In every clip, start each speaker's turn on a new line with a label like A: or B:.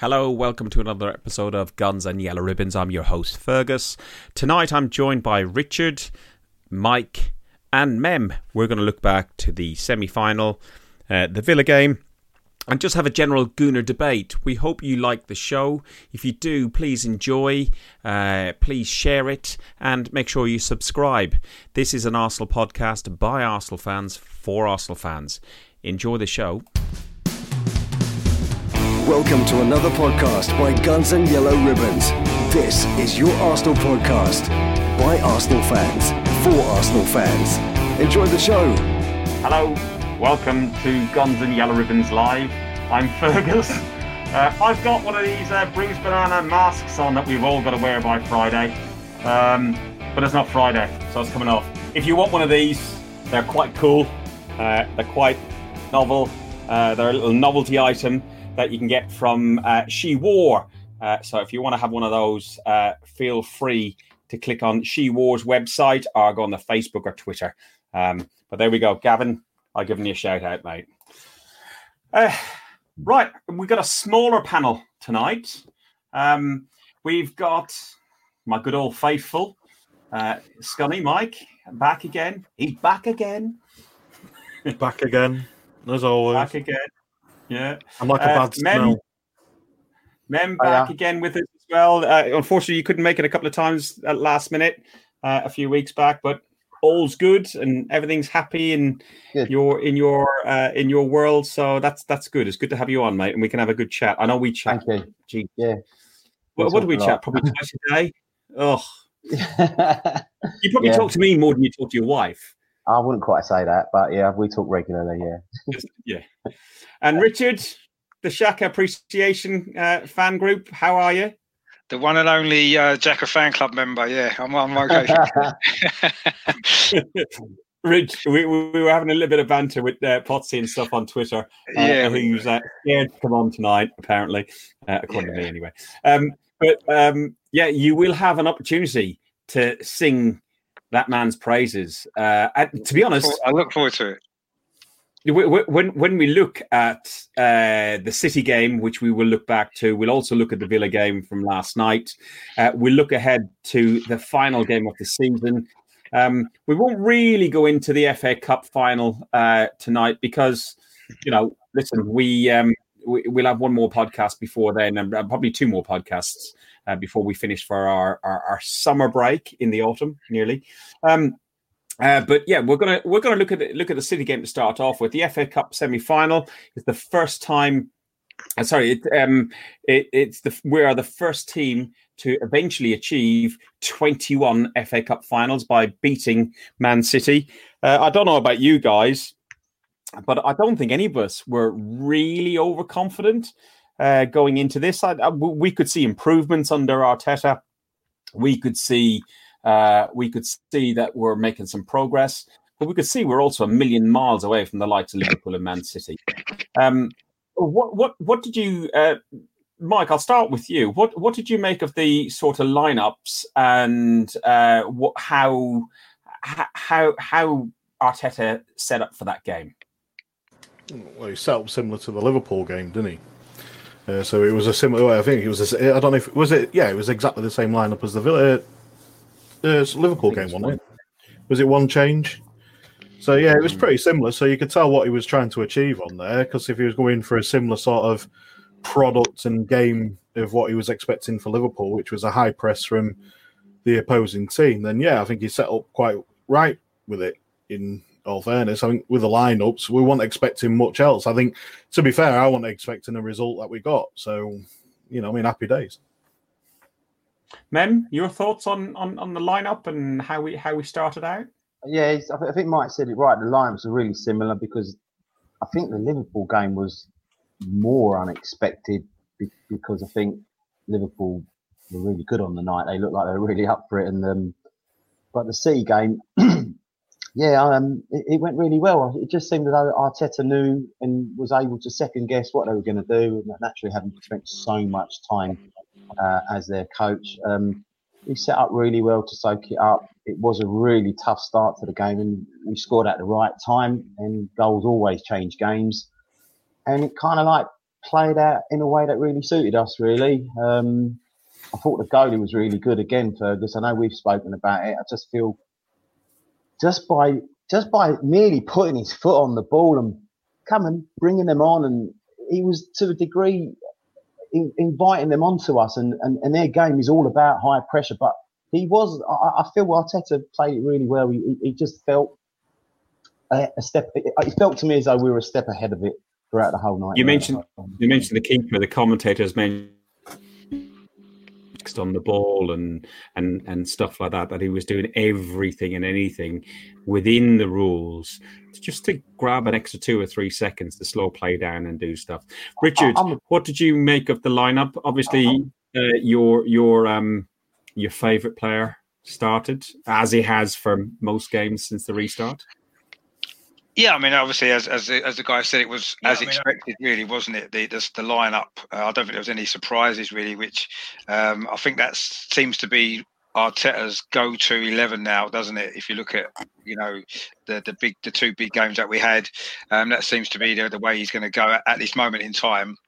A: Hello, welcome to another episode of Guns and Yellow Ribbons. I'm your host, Fergus. Tonight I'm joined by Richard, Mike, and Mem. We're going to look back to the semi final, uh, the Villa game, and just have a general Gooner debate. We hope you like the show. If you do, please enjoy, uh, please share it, and make sure you subscribe. This is an Arsenal podcast by Arsenal fans for Arsenal fans. Enjoy the show.
B: Welcome to another podcast by Guns and Yellow Ribbons. This is your Arsenal podcast by Arsenal fans for Arsenal fans. Enjoy the show.
A: Hello, welcome to Guns and Yellow Ribbons Live. I'm Fergus. Uh, I've got one of these uh, Bruce Banana masks on that we've all got to wear by Friday. Um, but it's not Friday, so it's coming off. If you want one of these, they're quite cool. Uh, they're quite novel. Uh, they're a little novelty item that you can get from uh, She War. Uh, so if you want to have one of those, uh, feel free to click on She War's website or go on the Facebook or Twitter. Um, but there we go, Gavin. I'll give you a shout out, mate. Uh, right, we've got a smaller panel tonight. Um, we've got my good old faithful uh, Scunny Mike back again. He's back again.
C: back again, as always.
A: Back again. Yeah.
C: I'm like a
A: Uh,
C: bad smell.
A: Mem, Mem back
D: Hiya.
A: again with us as well. Uh, unfortunately, you couldn't make it a couple of times at last minute uh, a few weeks back, but all's good and everything's happy and
D: Good.
A: you're in your uh, in your world. So that's that's good. It's good to have you on, mate, and we can have a good chat. I know we chat.
D: Thank you.
A: Gee,
D: Yeah.
A: what, what do we chat? Probably twice a day. Oh, you probably
D: Yeah.
A: talk to me more than you talk to your wife.
D: Wouldn't quite say that, but yeah, we talk regularly. Yeah.
A: Just- yeah. And Richard, the Xhaka Appreciation uh, fan group, how are you?
E: The one and only uh, Xhaka fan club member. Yeah, I'm, I'm okay.
A: Rich, we, we we were having a little bit of banter with uh, Potsy and stuff on Twitter. Uh,
E: yeah,
A: who's uh, scared to come on tonight, apparently, uh, according to me, anyway. Um, but um, yeah, you will have an opportunity to sing that man's praises. Uh, and to be honest,
E: I look forward to it.
A: when when we look at uh, the City game, which we will look back to, we'll also look at the Villa game from last night. Uh, we'll look ahead to the final game of the season. Um, we won't really go into the FA Cup final uh, tonight because, you know, listen, we, um, we we'll have one more podcast before then, and probably two more podcasts uh, before we finish for our, our our summer break in the autumn, nearly. Um, uh, but yeah, we're gonna we're gonna look at look at the City game to start off with. The FA Cup semi final is the first time. Uh, sorry, it, um, it, it's the we are the first team to eventually achieve 21 FA Cup finals by beating Man City. Uh, I don't know about you guys, but I don't think any of us were really overconfident uh, going into this. I, I- we could see improvements under Arteta. We could see uh, we could see that we're making some progress, but we could see we're also a million miles away from the likes of Liverpool and Man City. Um, what what what did you, uh, Mike? I'll start with you. What what did you make of the sort of lineups and uh, what how how how Arteta set up for that game?
C: Well, he set up similar to the Liverpool game, didn't he? Uh, so it was a similar. Way. I think it was. A, I don't know if was it. Yeah, it was exactly the same lineup as the Villa, uh, Liverpool game, wasn't it? Was it one change? So yeah, it was pretty similar. So you could tell what he was trying to achieve on there, because if he was going for a similar sort of product and game of what he was expecting for Liverpool, which was a high press from the opposing team, then yeah, I think he set up quite right with it. In all fairness, I think with the lineups, we weren't expecting much else. I think, to be fair, I wasn't expecting the result that we got. So, you know, I mean, happy days.
A: Mem, your thoughts on, on, on the lineup and how we how we started out?
D: yeah, I think Mike said it right. The lineups are really similar because I think the Liverpool game was more unexpected because I think Liverpool were really good on the night. They looked like they were really up for it, and um, but the City game, yeah, um, it, it went really well. It just seemed though Arteta knew and was able to second guess what they were going to do, and naturally having spent so much time uh, as their coach. Um, he set up really well to soak it up. It was a really tough start to the game, and we scored at the right time. And goals always change games. And it kind of like played out in a way that really suited us. Really, um, I thought the goalie was really good again, Fergus. I know we've spoken about it. I just feel just by just by merely putting his foot on the ball and coming, bringing them on, and he was to a degree in, inviting them onto us. And, and, and their game is all about high pressure. But he was, I, I feel Arteta played it really well. He, he just felt a, a step. It, it felt to me as though we were a step ahead of it throughout the whole night.
A: You mentioned you mentioned the keeper. The commentators mentioned on the ball and and and stuff like that that he was doing everything and anything within the rules just to grab an extra two or three seconds to slow play down and do stuff. Richard what did you make of the lineup? Obviously uh, your your um your favorite player started as he has for most games since the restart
E: yeah, I mean, obviously, as as the, as the guy said, it was yeah, as I mean, expected, really, wasn't it? The the, the lineup. Uh, I don't think there was any surprises really, which um, I think that seems to be Arteta's go-to eleven now, doesn't it? If you look at you know the the big the two big games that we had, um, that seems to be the, the way he's going to go at, at, this moment in time.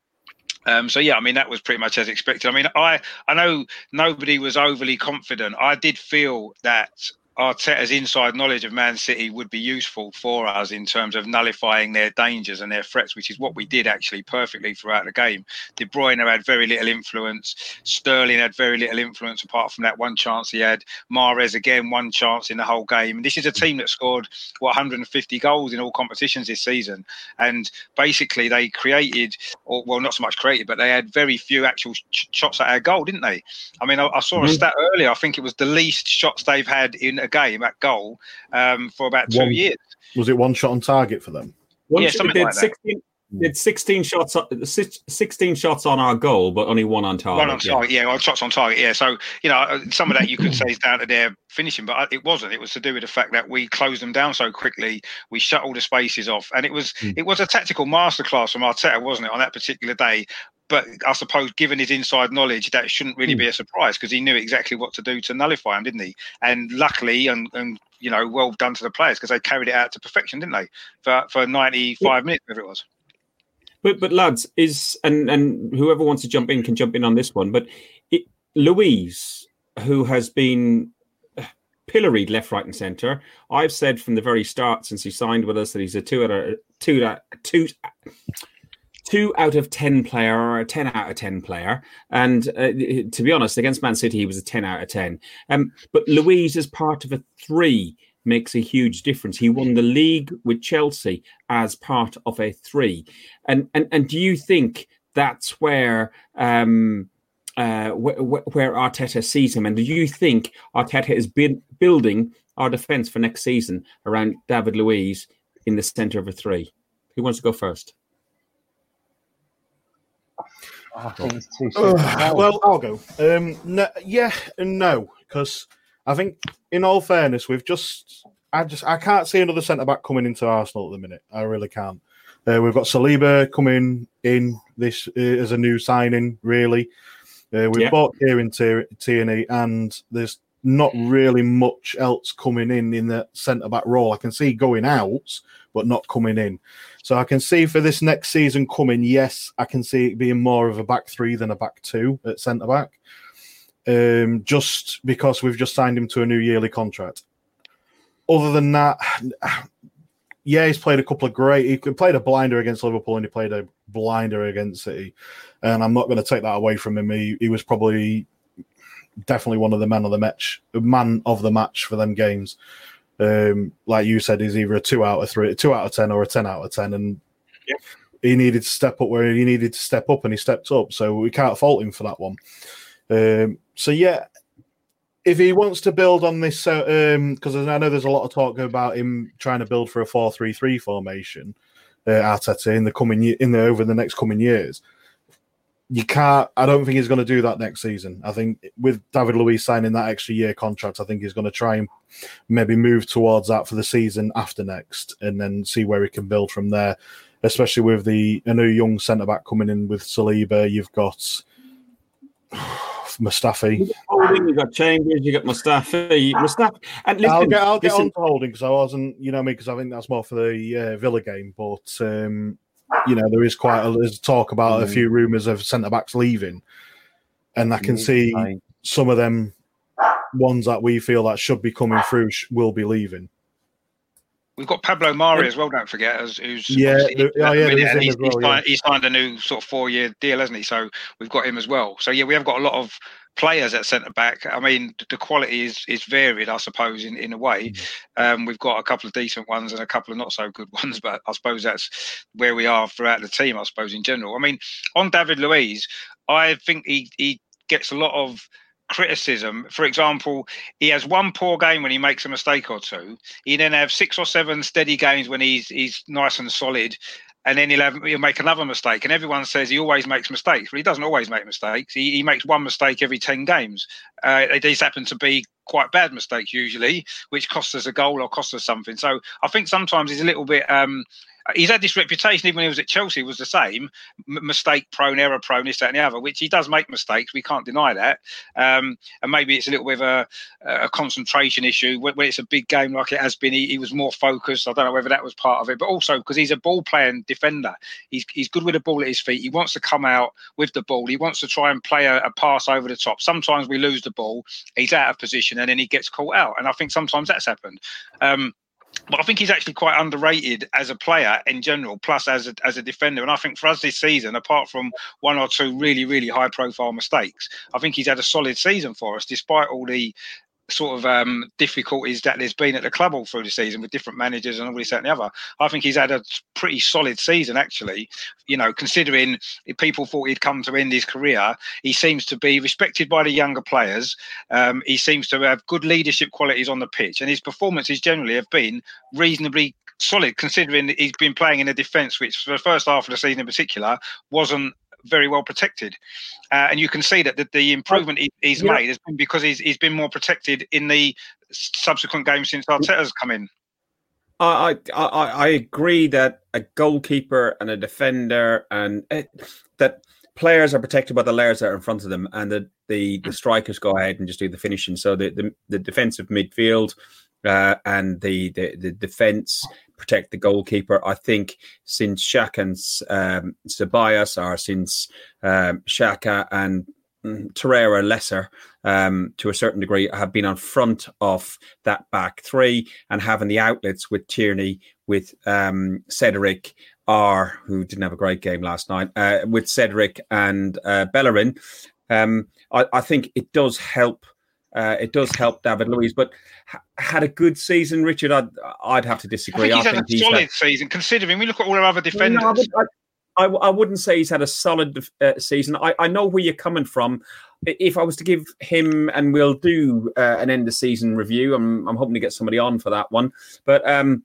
E: Um, so yeah, I mean that was pretty much as expected. I mean, I I know nobody was overly confident. I did feel that Arteta's inside knowledge of Man City would be useful for us in terms of nullifying their dangers and their threats, which is what we did actually perfectly throughout the game. De Bruyne had very little influence. Sterling had very little influence apart from that one chance he had. Mahrez again one chance in the whole game. And this is a team that scored what 150 goals in all competitions this season, and basically they created, or well, not so much created, but they had very few actual shots at our goal, didn't they? I mean, I, I saw a mm-hmm. stat earlier. I think it was the least shots they've had in a game at goal um, for about two
C: one,
E: years.
C: Was it one shot on target for them?
E: One yeah, something like
A: 16, did 16 shots 16 shots on our goal but only one on target.
E: One on target yeah, yeah well, shots on target yeah. So you know some of that you could say is down to their finishing but uh, it wasn't. It was to do with the fact that we closed them down so quickly we shut all the spaces off. And it was mm. it was a tactical masterclass from Arteta wasn't it on that particular day but I suppose, given his inside knowledge, that shouldn't really be hmm. a surprise because he knew exactly what to do to nullify him, didn't he? And luckily, and, and you know, well done to the players because they carried it out to perfection, didn't they? For for ninety five minutes, whatever it was.
A: But but lads, is and and whoever wants to jump in can jump in on this one. But it, Luiz, who has been uh, pilloried left, right, and centre. I've said from the very start since he signed with us that he's a two out of two two two out of 10 player or a 10 out of 10 player. And uh, to be honest, against Man City, he was a 10 out of 10. Um, but Luiz, as part of a three, makes a huge difference. He won the league with Chelsea as part of a three. And, and, and do you think that's where. Um, uh, where, where Arteta sees him, and do you think Arteta is building our defence for next season around David Luiz in the centre of a three? Who wants to go first?
D: I think it's too soon. Uh,
C: well, I'll go. Um, no, yeah and no, because I think, in all fairness, we've just, I just, I can't see another centre back coming into Arsenal at the minute. I really can't. Uh, we've got Saliba coming in this uh, as a new signing. Really, uh, we've yeah. bought Kieran Tierney, and there's not really much else coming in in the centre back role. I can see going out, but not coming in. So I can see for this next season coming, yes, I can see it being more of a back three than a back two at centre back. Um, just because we've just signed him to a new yearly contract. Other than that, yeah, he's played a couple of great. He played a blinder against Liverpool and he played a blinder against City, and I'm not going to take that away from him. He, he was probably definitely one of the men of the match, man of the match for them games um, like you said, is either a two out of three, two out of ten, or a ten out of ten, and yeah. he needed to step up where he needed to step up, and he stepped up. So we can't fault him for that one. Um, so yeah, if he wants to build on this, because uh, um, I know there's a lot of talk about him trying to build for a four-three-three formation, uh, Arteta in the coming in the over the next coming years you can't. I don't think he's going to do that next season. I think with David Luiz signing that extra year contract, I think he's going to try and maybe move towards that for the season after next, and then see where he can build from there. Especially with the a new young centre back coming in with Saliba, you've got Mustafi.
A: Holding, you got Chambers, you got Mustafi. Mustafi. And listen,
C: I'll get, I'll get listen. on to holding because I wasn't, you know, me because I think that's more for the uh, Villa game. But um, you know, there is quite a there's talk about mm. a few rumours of centre backs leaving, and I can mm, see some of them ones that we feel that should be coming through will be leaving.
E: We've got Pablo Mari as well. Don't forget, as, who's
C: yeah, oh, yeah,
E: he's, well, he's, signed, he's, signed, a new sort of four-year deal, hasn't he? So we've got him as well. So yeah, we have got a lot of players at centre back. I mean, the quality is is varied, I suppose, in, in a way. Mm-hmm. Um, we've got a couple of decent ones and a couple of not so good ones, but I suppose that's where we are throughout the team. I suppose in general. I mean, on David Luiz, I think he he gets a lot of criticism. For example, he has one poor game when he makes a mistake or two. He then have six or seven steady games when he's he's nice and solid, and then he'll, have, he'll make another mistake. And everyone says he always makes mistakes, but he doesn't always make mistakes. He, he makes one mistake every 10 games. Uh, these happen to be quite bad mistakes usually, which cost us a goal or cost us something. So I think sometimes he's a little bit um, he's had this reputation even when he was at Chelsea was the same mistake prone, error prone, this, that, and the other. Which he does make mistakes. We can't deny that. Um, and maybe it's a little bit of a, a concentration issue when, when, it's a big game like it has been. He, he, was more focused. I don't know whether that was part of it, but also because he's a ball playing defender. He's he's good with the ball at his feet. He wants to come out with the ball. He wants to try and play a, a pass over the top. Sometimes we lose the ball. He's out of position and then he gets caught out. And I think sometimes that's happened. Um, but I think he's actually quite underrated as a player in general, plus as a, as a defender. And I think for us this season, apart from one or two really, really high profile mistakes, I think he's had a solid season for us, despite all the sort of um, difficulties that there's been at the club all through the season with different managers and all this that and the other. I think he's had a pretty solid season actually. You know, considering people thought he'd come to end his career, he seems to be respected by the younger players. Um, he seems to have good leadership qualities on the pitch, and his performances generally have been reasonably solid considering he's been playing in a defence which for the first half of the season in particular wasn't very well protected. Uh, and you can see that the, the improvement he, he's yeah. made has been because he's, he's been more protected in the subsequent games since Arteta's come in.
A: I, I I agree that a goalkeeper and a defender and it, that players are protected by the layers that are in front of them, and the the, the strikers go ahead and just do the finishing. So the the, the defensive midfield uh, and the, the the defense protect the goalkeeper. I think since Xhaka and um, Ceballos, or since um, Xhaka and mm, Torreira lesser um, to a certain degree have been on front of that back three and having the outlets with Tierney, with um, Cedric, R, who didn't have a great game last night, uh, with Cedric and uh, Bellerin. Um, I, I, think it does help uh, it does help David Luiz, but ha- had a good season. Richard, I'd, I'd have to disagree.
E: I think he's I had a solid had... season, considering we look at all our other defenders. No,
A: I, I, I, wouldn't say he's had a solid uh, season. I, I know where you're coming from. If I was to give him, and we'll do uh, an end of season review, I'm, I'm hoping to get somebody on for that one. But um,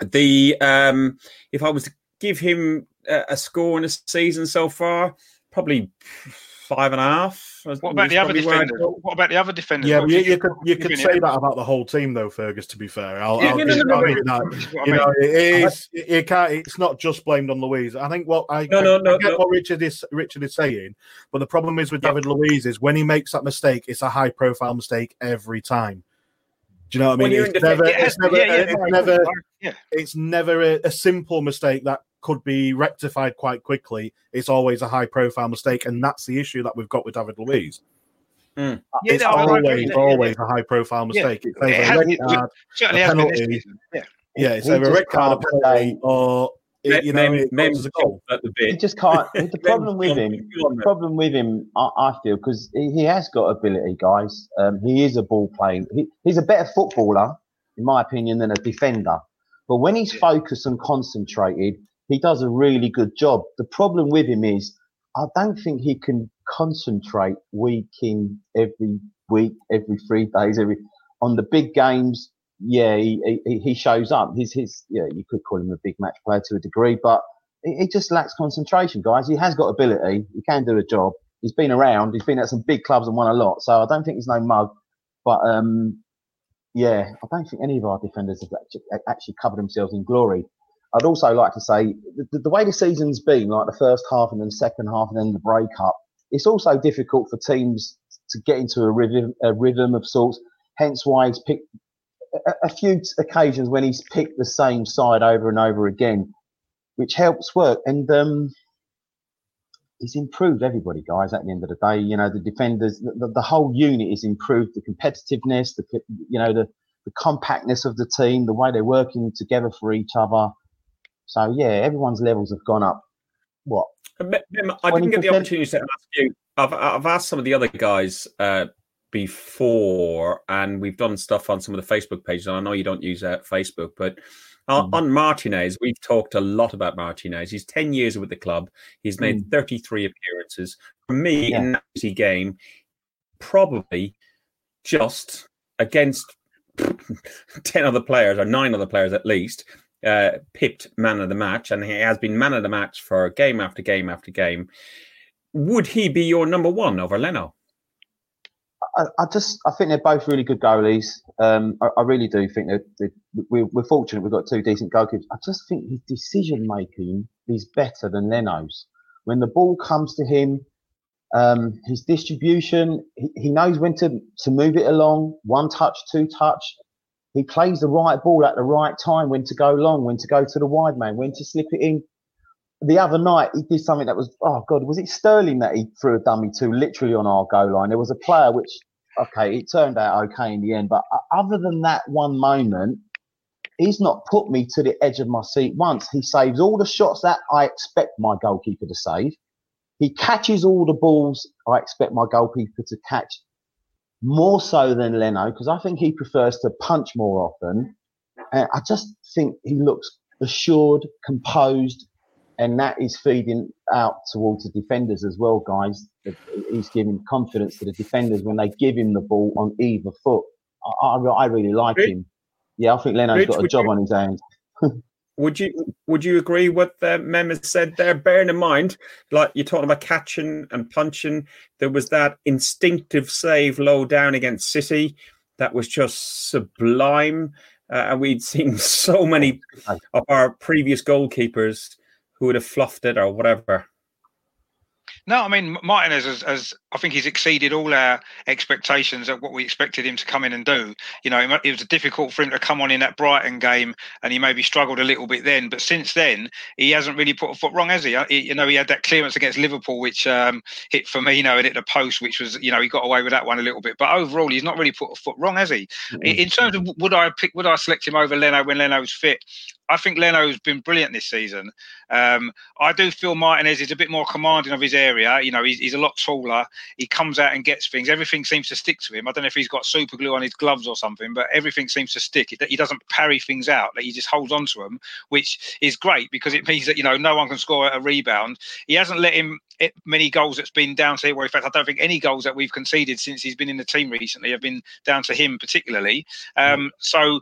A: the um, if I was to give him a, a score in a season so far, probably five and a half.
E: What about the other defenders? What about the other defenders?
C: Yeah, you, you, could you could say that about the whole team, though, Fergus. To be fair, I'll, yeah, I'll no, no, no, you know, it is. It can't. It's not just blamed on Luiz. I think what I,
A: no, no, no,
C: I get what Richard is Richard is saying, but the problem is with yeah. David Luiz is when he makes that mistake, it's a high profile mistake every time. Do you know what I mean? It's never, it's never, it's never, it's never a, a simple mistake that could be rectified quite quickly. It's always a high profile mistake, and that's the issue that we've got with David Luiz. Mm. It's yeah, no, always, always a high profile mistake. Yeah. It's either a red card, a penalty. Yeah, yeah it's either a red card, a penalty, or it, you know, it
D: a goal. He just can't. the problem with him, the problem with him, I, I feel, because he, he, has got ability, guys. Um, he is a ball playing. He, he's a better footballer, in my opinion, than a defender. But when he's focused and concentrated, he does a really good job. The problem with him is I don't think he can concentrate week in every week, every three days, every on the big games. Yeah, he, he, he shows up. He's his yeah, you could call him a big match player to a degree, but he, just lacks concentration, guys. He has got ability. He can do a job. He's been around. He's been at some big clubs and won a lot. So I don't think he's no mug. But um, yeah, I don't think any of our defenders have actually, actually covered themselves in glory. I'd also like to say the, the, way the season's been, like the first half and then the second half and then the breakup, it's also difficult for teams to get into a rhythm, a rhythm of sorts. Hence why he's picked a, a few occasions when he's picked the same side over and over again. which helps work. And um, he's improved everybody, guys. At the end of the day, you know, the defenders, the, the whole unit is improved. The competitiveness, the you know, the, the compactness of the team, the way they're working together for each other. So yeah, everyone's levels have gone up. What?
A: I didn't get the opportunity to ask you. I've I've asked some of the other guys uh, before, and we've done stuff on some of the Facebook pages. And I know you don't use uh, Facebook, but uh, mm. on Martinez, we've talked a lot about Martinez. He's 10 years with the club. He's made mm. 33 appearances. For me, yeah. in that game, probably just against 10 other players or nine other players at least, uh, pipped man of the match. And he has been man of the match for game after game after game. Would he be your number one over Leno?
D: I, I, just I think they're both really good goalies. Um, I, I, really do think that we're, we're, fortunate we've got two decent goalkeepers. I just think his decision making is better than Leno's. When the ball comes to him, um, his distribution, he, he, knows when to, to move it along, one touch, two touch. He plays the right ball at the right time, when to go long, when to go to the wide man, when to slip it in. The other night he did something that was oh god was it Sterling that he threw a dummy to literally on our goal line? There was a player which okay it turned out okay in the end but uh, other than that one moment he's not put me to the edge of my seat once. He saves all the shots that I expect my goalkeeper to save. He catches all the balls I expect my goalkeeper to catch more so than Leno because I think he prefers to punch more often and I just think he looks assured composed and that is feeding out towards the defenders as well, guys. He's giving confidence to the defenders when they give him the ball on either foot. I, I, I really like Rich, him. Yeah, I think Leno's Rich, got a job you, on his hands.
A: would you Would you agree what the Mem has said there? Bearing in mind, like you're talking about catching and punching, there was that instinctive save low down against City that was just sublime. Uh, and we'd seen so many of our previous goalkeepers who would have fluffed it or whatever.
E: No, I mean Martinez has, has, I think he's exceeded all our expectations of what we expected him to come in and do. You know, it was difficult for him to come on in that Brighton game, and he maybe struggled a little bit then. But since then, he hasn't really put a foot wrong, has he? he you know, he had that clearance against Liverpool, which um, hit Firmino and hit the post, which was, you know, he got away with that one a little bit. But overall, he's not really put a foot wrong, has he? Mm-hmm. In terms of would I pick, would I select him over Leno when Leno's fit? I think Leno's been brilliant this season. Um, I do feel Martinez is a bit more commanding of his area. You know, he's, he's, a lot taller. He comes out and gets things. Everything seems to stick to him. I don't know if he's got super glue on his gloves or something, but everything seems to stick. He doesn't parry things out. Like he just holds on to them, which is great because it means that you know no one can score a rebound. He hasn't let him many goals that's been down to him. Well, in fact, I don't think any goals that we've conceded since he's been in the team recently have been down to him particularly. Um, so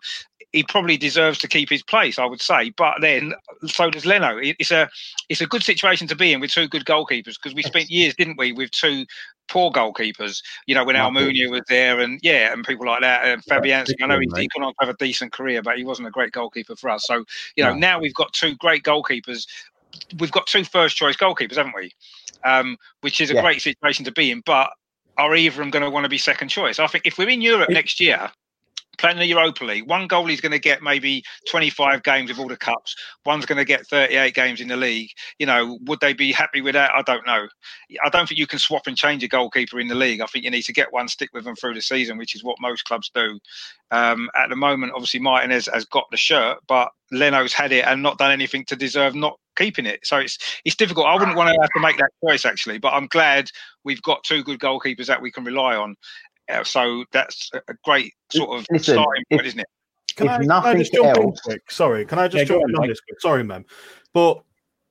E: he probably deserves to keep his place, I would say. But then, so does Leno. It's a it's a good situation to be in with two good goalkeepers because we spent years, didn't we, with two poor goalkeepers. You know, when Almunia was there, and yeah, and people like that, and Fabianski. I know he's he gone on to have a decent career, but he wasn't a great goalkeeper for us. So you know, no. now we've got two great goalkeepers. We've got two first choice goalkeepers, haven't we? Um, which is a yeah. great situation to be in. But are either of them going to want to be second choice? I think if we're in Europe next year, playing the Europa League, one goalie's going to get maybe 25 games of all the cups. One's going to get 38 games in the league. You know, would they be happy with that? I don't know. I don't think you can swap and change a goalkeeper in the league. I think you need to get one, stick with them through the season, which is what most clubs do. Um, at the moment, obviously, Martinez has got the shirt, but Leno's had it and not done anything to deserve not keeping it. So it's it's difficult. I wouldn't want to have to make that choice actually, but I'm glad we've got two good goalkeepers that we can rely on. Uh, so that's a great sort of Listen, starting point, if, isn't it?
C: Can I, can I, just jump else... in quick? Sorry, can I just yeah, jump in on this quick? Sorry, ma'am. But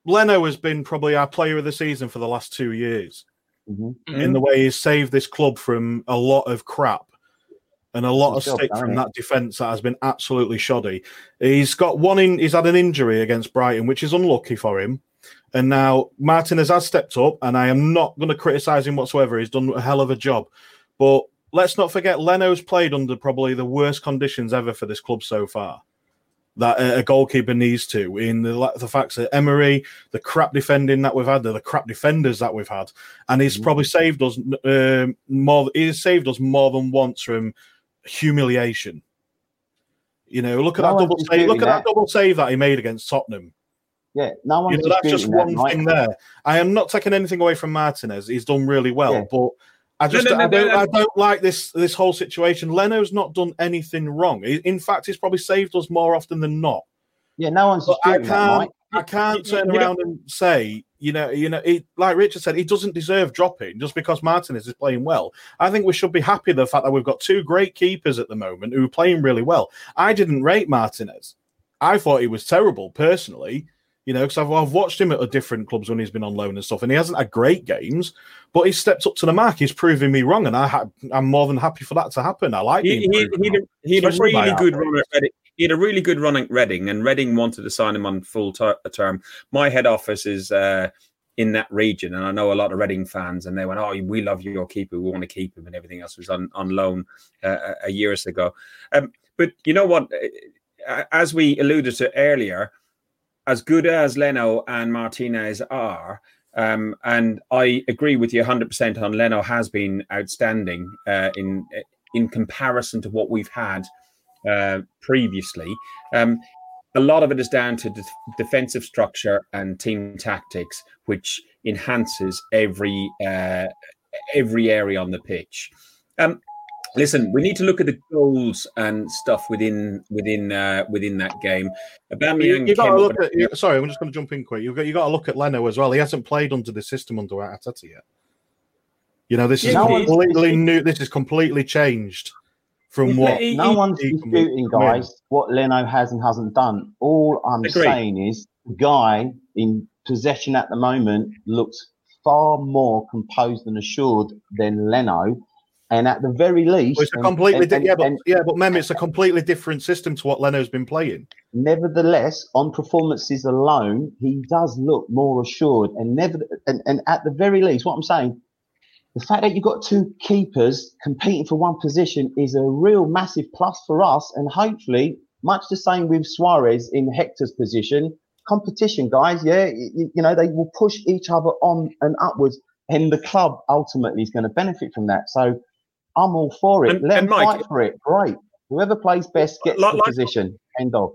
C: Leno has been probably our player of the season for the last two years. Mm-hmm. In the way he's saved this club from a lot of crap and a lot of stick from that defence that has been absolutely shoddy. He's got one in. He's had an injury against Brighton, which is unlucky for him. And now Martinez has stepped up, and I am not going to criticise him whatsoever. He's done a hell of a job, but let's not forget Leno's played under probably the worst conditions ever for this club so far. That a goalkeeper needs to in the the facts that Emery, the crap defending that we've had, the, the crap defenders that we've had, and he's mm. probably saved us um, more. He's saved us more than once from humiliation. You know, look at no, that double save. Look at that double save that he made against Tottenham.
D: Yeah, no one's
C: You know, that's just one
D: that,
C: thing
D: right?
C: there. I am not taking anything away from Martinez. He's done really well,
D: Yeah.
C: but I just
A: no, no,
C: I don't
A: no, no.
C: I don't like this this whole situation. Leno's not done anything wrong. In fact, he's probably saved us more often than not.
D: Yeah, no one's
C: I
D: disputing that, Mike.
C: can't I can't
A: You- you-
C: turn
A: you
C: around and say, you know, you know, he, like Richard said, he doesn't deserve dropping just because Martinez is playing well. I think we should be happy the fact that we've got two great keepers at the moment who are playing really well. I didn't rate Martinez. I thought he was terrible personally, you know, because I've, I've watched him at different clubs when he's been on loan and stuff, and he hasn't had great games, but he's stepped up to the mark. He's proving me wrong, and I ha- I'm more than happy for that to happen. I like
A: He, he, he, had a, he had a really good run at Reading. He had a really good run at Reading, and Reading wanted to sign him on full ter- term. My head office is uh, in that region, and I know a lot of Reading fans, and they went, "Oh, we love your keeper. We want to keep him," and everything else was on on loan uh, a- a years ago. Um, but you know what? Uh, As we alluded to earlier, as good as Leno and Martinez are, um, and I agree with you 100% on Leno has been outstanding uh, in in comparison to what we've had uh, previously. Um, a lot of it is down to def- defensive structure and team tactics, which enhances every uh, every area on the pitch. Um, listen, we need to look at the goals and stuff within within uh, within that game. Aubameyang
C: you got
A: came
C: to look at. you- Sorry, I'm just going to jump in quick. You've got you got to look at Leno as well. He hasn't played under the system under Arteta yet. You know, this is
A: Yeah,
D: he-
C: completely new. This is completely changed from what.
A: He-
D: No
A: he-
D: one's
C: he
D: disputing, guys, what Leno has and hasn't done. All I'm
A: Agreed.
D: saying is the guy in possession at the moment looks far more composed and assured than Leno. And at the very least,
C: Well, it's a completely
D: and-
C: di-
D: and-
C: yeah, but yeah, but Mem, it's a completely different system to what Leno's been playing.
D: nevertheless, on performances alone, he does look more assured. And never, and, and at the very least, what I'm saying, the fact that you've got two keepers competing for one position is a real massive plus for us. And hopefully, much the same with Soares in Hector's position. Competition, guys, yeah, you, you know, they will push each other on and upwards, and the club ultimately is going to benefit from that. So I'm all for it.
A: And-
D: Let
A: and
D: them
A: Mike-
D: fight for it. Great. Whoever plays best gets
A: Like-
D: the
A: like-
D: position. End of.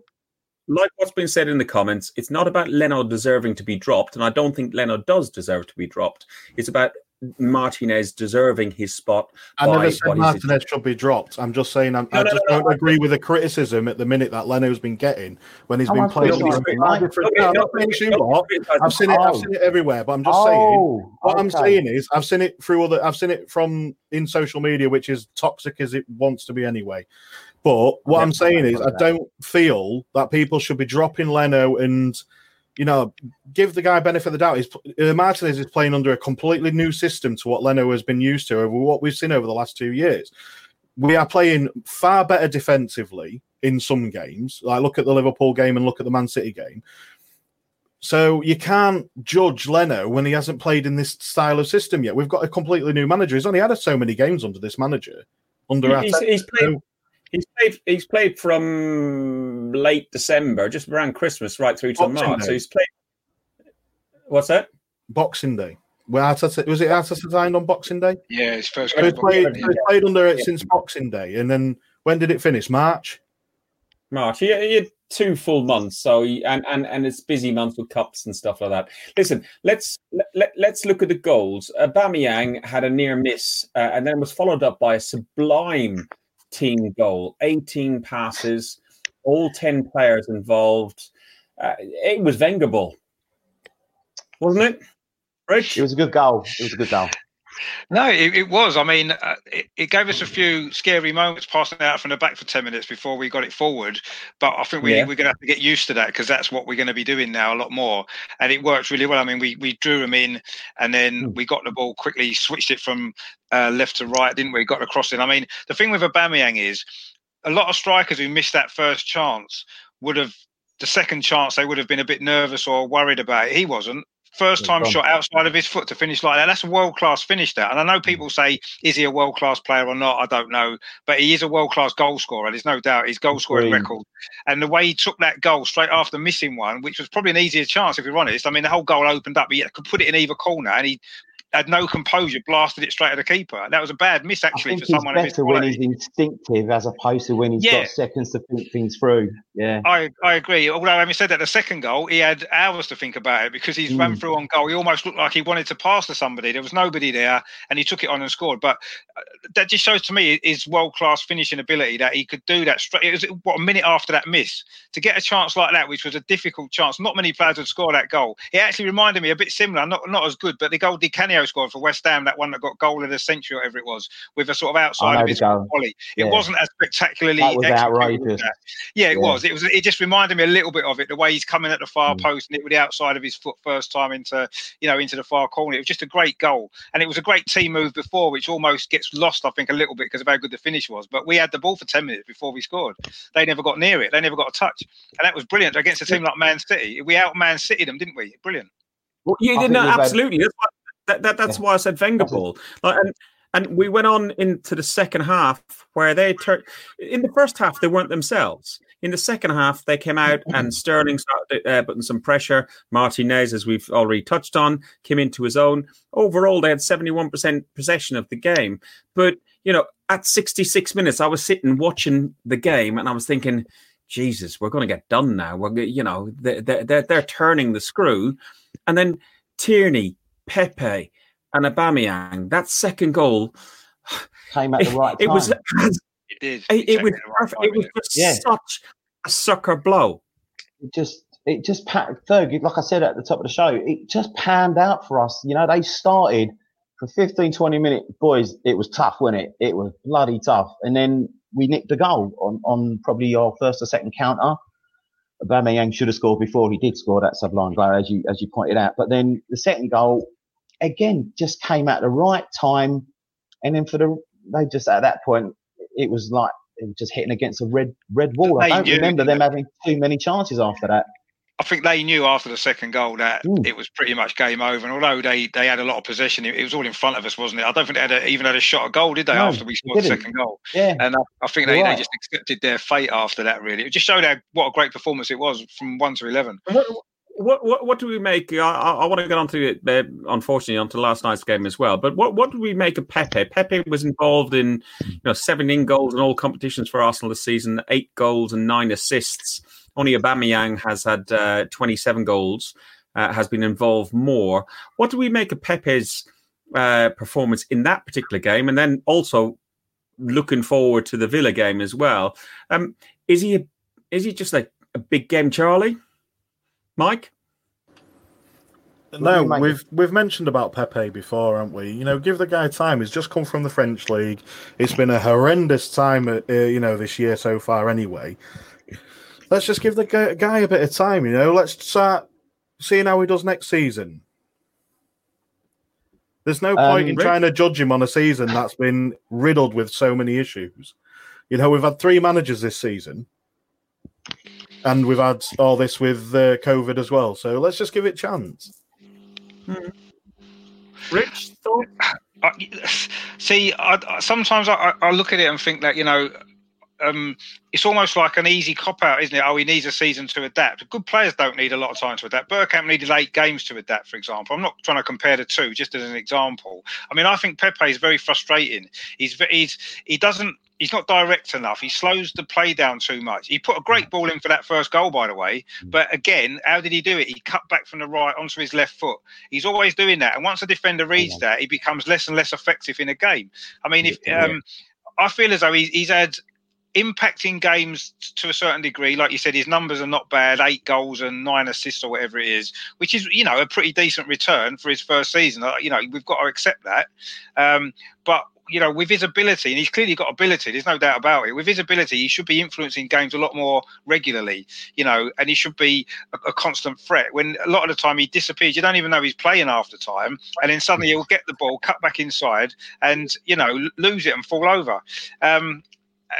A: like what's been said in the comments, it's not about Leno deserving to be dropped, and I don't think Leno does deserve to be dropped. It's about Martinez deserving his spot.
C: I
A: by
C: never said Martinez should be dropped. I'm just saying I'm,
A: No,
C: I
A: no,
C: just
A: no, no,
C: don't
A: I-
C: agree with the criticism at the minute that Leno's been getting when he's
D: Oh,
C: been
D: I
C: playing.
D: feel
C: under
D: sorry,
C: different-
D: Mike.
C: different-
A: Okay,
C: no, I'm
A: no,
C: not saying
A: okay,
C: you
A: no,
C: lot.
A: criticise
C: I've seen it.
D: Oh.
C: I've seen it everywhere. But I'm just saying.
D: Oh,
C: What I'm saying is, I've seen it through other. I've seen it from in social media, which is toxic as it wants to be anyway. But what I'm saying is, I don't feel that people should be dropping Leno and, you know, give the guy benefit of the doubt. He's, uh, Martinez is playing under a completely new system to what Leno has been used to over what we've seen over the last two years. We are playing far better defensively in some games. Like look at the Liverpool game and look at the Man City game. So you can't judge Leno when he hasn't played in this style of system yet. We've got a completely new manager. He's only had so many games under this manager. Under
A: He's, he's played.
C: So-
A: He's played. He's played from late December, just around Christmas, right through to
C: Boxing
A: March.
C: Day.
A: So he's played. What's that?
C: Boxing Day. Where Arteta, was it Arteta signed on Boxing Day?
E: Yeah, his first
C: So he's played,
E: Yeah.
C: he's played under it since Boxing Day, and then when did it finish? March.
A: March. He, he had two full months, so he, and and and it's busy months with cups and stuff like that. Listen, let's let, let, let's look at the goals. Aubameyang had a near miss, uh, and then was followed up by a sublime team goal. Eighteen passes, all ten players involved. Uh, it was Wenger ball, wasn't it? Rich?
D: It was a good goal. It was a good goal.
E: No, it, it was. I mean, uh, it, it gave us a few scary moments passing out from the back for 10 minutes before we got it forward. But I think we,
A: Yeah.
E: we're going to have to get used to that because that's what we're going to be doing now a lot more. And it worked really well. I mean, we, we drew them in and then
D: Hmm.
E: we got the ball quickly, switched it from uh, left to right, didn't we? Got across it. I mean, the thing with Aubameyang is a lot of strikers who missed that first chance would have, the second chance, they would have been a bit nervous or worried about it. He wasn't first time shot outside of his foot to finish like that. That's a world class finish. That, and I know people say, is he a world class player or not? I don't know, but he is a world class goal scorer. There's no doubt his goal scoring record, and the way he took that goal straight after missing one, which was probably an easier chance if you're honest. I mean, the whole goal opened up. He could put it in either corner, and he. Had no composure, blasted it straight at the keeper. That was a bad miss actually
D: I think
E: for someone.
D: He's better when he's instinctive as opposed to when he's
E: Yeah.
D: got seconds to think things through. Yeah.
E: I, I agree. Although having said that, the second goal he had hours to think about it because he's run
D: Mm.
E: through on goal. He almost looked like he wanted to pass to somebody. There was nobody there, and he took it on and scored. But uh, that just shows to me his world class finishing ability that he could do that. Straight, it was what a minute after that miss to get a chance like that, which was a difficult chance. Not many players would score that goal. It actually reminded me a bit similar, not not as good, but the goal Di Canio scored for West Ham, that one that got goal of the century, whatever it was, with a sort of outside of his
D: goal.
E: volley. It
D: Yeah.
E: wasn't as spectacularly.
D: That was
E: executed
D: outrageous.
E: that. Yeah, it
D: Yeah.
E: was. It was. It just reminded me a little bit of it. The way he's coming at the far
D: Mm.
E: post and it with the outside of his foot first time into, you know, into the far corner. It was just a great goal, and it was a great team move before, which almost gets lost, I think, a little bit because of how good the finish was. But we had the ball for ten minutes before we scored. They never got near it. They never got a touch, and that was brilliant against a team like Man City. We out Man City them, didn't we? Brilliant.
A: Well, yeah,
D: I
A: no,
D: think
A: absolutely. That's, why, that, that, that's
D: Yeah.
A: why I said Wenger ball. Like, and and we went on into the second half where they turned. In the first half, they weren't themselves. In the second half, they came out and Sterling started uh, putting some pressure. Martinez, as we've already touched on, came into his own. Overall, they had seventy-one percent possession of the game. But you know, at sixty-six minutes, I was sitting watching the game, and I was thinking. Jesus, we're going to get done now. We're, you know, they're, they're, they're turning the screw. And then Tierney, Pepe, and Aubameyang. That second goal,
D: Came at the right
A: it
D: time.
A: was
E: It did.
A: it, it was
E: right
A: It was just
D: Yeah.
A: such a sucker blow.
D: it just it just pa- Ferg, like I said at the top of the show, it just panned out for us. You know, they started for 15, 20 minutes, boys. It was tough, wasn't it? It was bloody tough. And then we nicked the goal on, on probably our first or second counter. Aubameyang should have scored before he did score that sublime goal, as you as you pointed out. But then the second goal, again, just came at the right time. And then for the they just at that point, it was like it was just hitting against a red red wall. I don't
E: knew,
D: remember them having too many chances after that.
E: I think they knew after the second goal that
D: Mm.
E: it was pretty much game over. And although they, they had a lot of possession, it, it was all in front of us, wasn't it? I don't think they had a, even had a shot at goal, did they?
D: No,
E: after we scored the second goal,
D: Yeah.
E: and I, I think they,
D: right.
E: they just accepted their fate after that. Really, it just showed how what a great performance it was from one to eleven.
A: What, what what what do we make? I, I, want to get onto it. Uh, unfortunately, onto last night's game as well. But what what do we make of Pepe? Pepe was involved in you know 17 goals in all competitions for Arsenal this season, eight goals and nine assists. Only Aubameyang has had uh, 27 goals, uh, has been involved more. What do we make of Pepe's uh, performance in that particular game, and then also looking forward to the Villa game as well? Um, is he a, is he just like a big game, Charlie? Mike?
C: No,
D: do you make
C: we've we've mentioned about Pepe before, haven't we? You know, give the guy time. He's just come from the French league. It's been a horrendous time, uh, you know, this year so far. Anyway, let's just give the guy, guy a bit of time. You know, let's start seeing how he does next season. There's no point
D: Um,
C: in
A: Rick?
C: trying to judge him on a season that's been riddled with so many issues. You know, we've had three managers this season, and we've had all this with uh, COVID as well. So let's just give it a chance.
A: Rich? Thought?
E: I, see, I- sometimes I, I look at it and think that you know, um, it's almost like an easy cop out, isn't it? Oh, he needs a season to adapt. Good players don't need a lot of time to adapt. Bergkamp needed eight games to adapt, for example. I'm not trying to compare the two, just as an example. I mean, I think Pepe is very frustrating. He's he's he doesn't. He's not direct enough. He slows the play down too much. He put a great ball in for that first goal, by the way. But again, how did he do it? He cut back from the right onto his left foot. He's always doing that. And once a defender reads that, he becomes less and less effective in a game. I mean, if um, I feel as though he's, he's had impacting games to a certain degree. Like you said, his numbers are not bad eight goals and nine assists or whatever it is, which is, you know, a pretty decent return for his first season. Uh, You know, we've got to accept that. Um, but you know, with his ability, and he's clearly got ability, there's no doubt about it. With his ability, he should be influencing games a lot more regularly, you know, and he should be a, a constant threat. When a lot of the time he disappears, you don't even know he's playing the time, and then suddenly he'll get the ball, cut back inside, and you know, lose it and fall over. Um,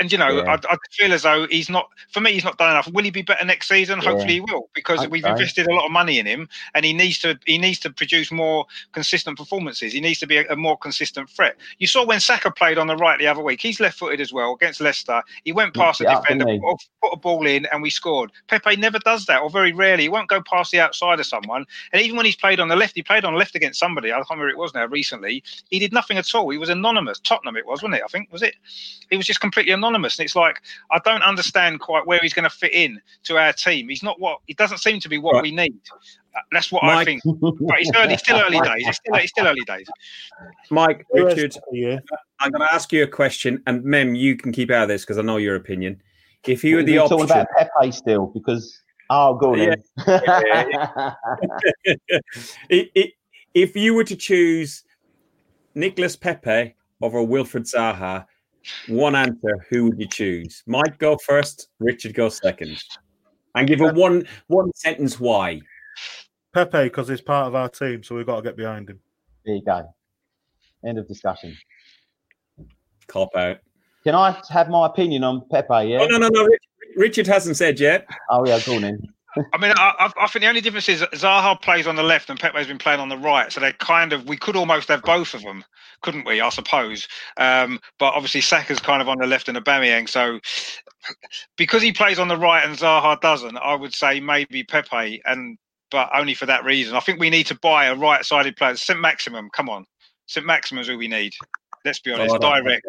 E: and you know, yeah. I, I, feel as though he's not. For me, he's not done enough. Will he be better next season? Yeah. Hopefully, he will, because okay. we've invested a lot of money in him, and he needs to. He needs to produce more consistent performances. He needs to be a, a more consistent threat. You saw when Saka played on the right the other week. He's left-footed as well against Leicester. He went past the defender, put, put, a ball in, and we scored. Pepe never does that, or very rarely. He won't go past the outside of someone. And even when he's played on the left, he played on left against somebody. I can't remember it was now recently. He did nothing at all. He was anonymous. Tottenham, it was, wasn't it? I think was it. He was just completely anonymous, and it's like I don't understand quite where he's going to fit in to our team. He's not what he doesn't seem to be what right. we need. Uh, that's what Mike. I think. But it's early, still early days. It's still, it's still early days.
A: Mike, Richard, yeah. I'm going to ask you a question, and Mem, you can keep out of this because I know your opinion. If you were the option,
D: talking about Pepe still because oh, go on. Yeah.
A: it, it, if you were to choose Nicolas Pepe over Wilfried Zaha, one answer, who would you choose? Mike go first, Richard go second. And give a one one sentence why.
C: Pepe, because he's part of our team, so we've got to get behind him.
D: There you go. End of discussion.
A: Cop out.
D: Can I have my opinion on Pepe? Yeah.
A: Oh, no, no, no. Richard hasn't said yet.
D: Oh yeah, go on in.
E: I mean, I, I, think the only difference is Zaha plays on the left and Pepe's been playing on the right, so they kind of we could almost have both of them, couldn't we? I suppose. Um, but obviously Saka's kind of on the left and Aubameyang, so because he plays on the right and Zaha doesn't, I would say maybe Pepe, and but only for that reason. I think we need to buy a right-sided player. St. Maximin, come on, St. Maximin is who we need. Let's be honest, oh, direct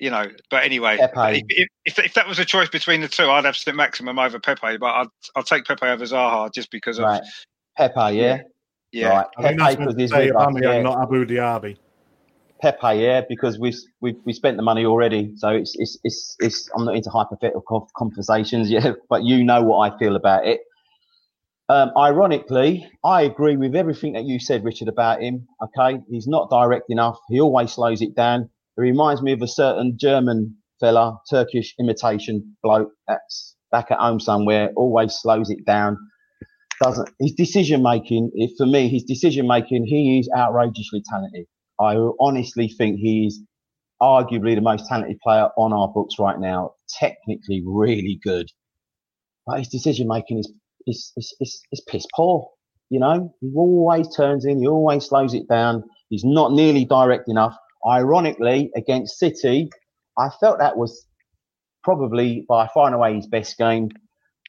E: you know. But anyway, if, if, if, that was a choice between the two, I'd have St. Maximin over Pepe, but I'd, I'll take Pepe over Zaha just because of.
D: Pepe, yeah.
E: Yeah, right.
C: I Pepe because he's with us, yeah. not Abu Dhabi.
D: Pepe, yeah, because we we we spent the money already, so it's it's it's, it's I'm not into hypothetical conversations, yeah, but you know what I feel about it. Um, ironically, I agree with everything that you said, Richard, about him. Okay, he's not direct enough. He always slows it down. It reminds me of a certain German fella, Turkish imitation bloke that's back at home somewhere, always slows it down. Doesn't his decision making? If for me, his decision making, he is outrageously talented. I honestly think he's arguably the most talented player on our books right now. Technically, really good, but his decision making is is, is is is piss poor. You know, he always turns in, he always slows it down. He's not nearly direct enough. Ironically, against City, I felt that was probably by far and away his best game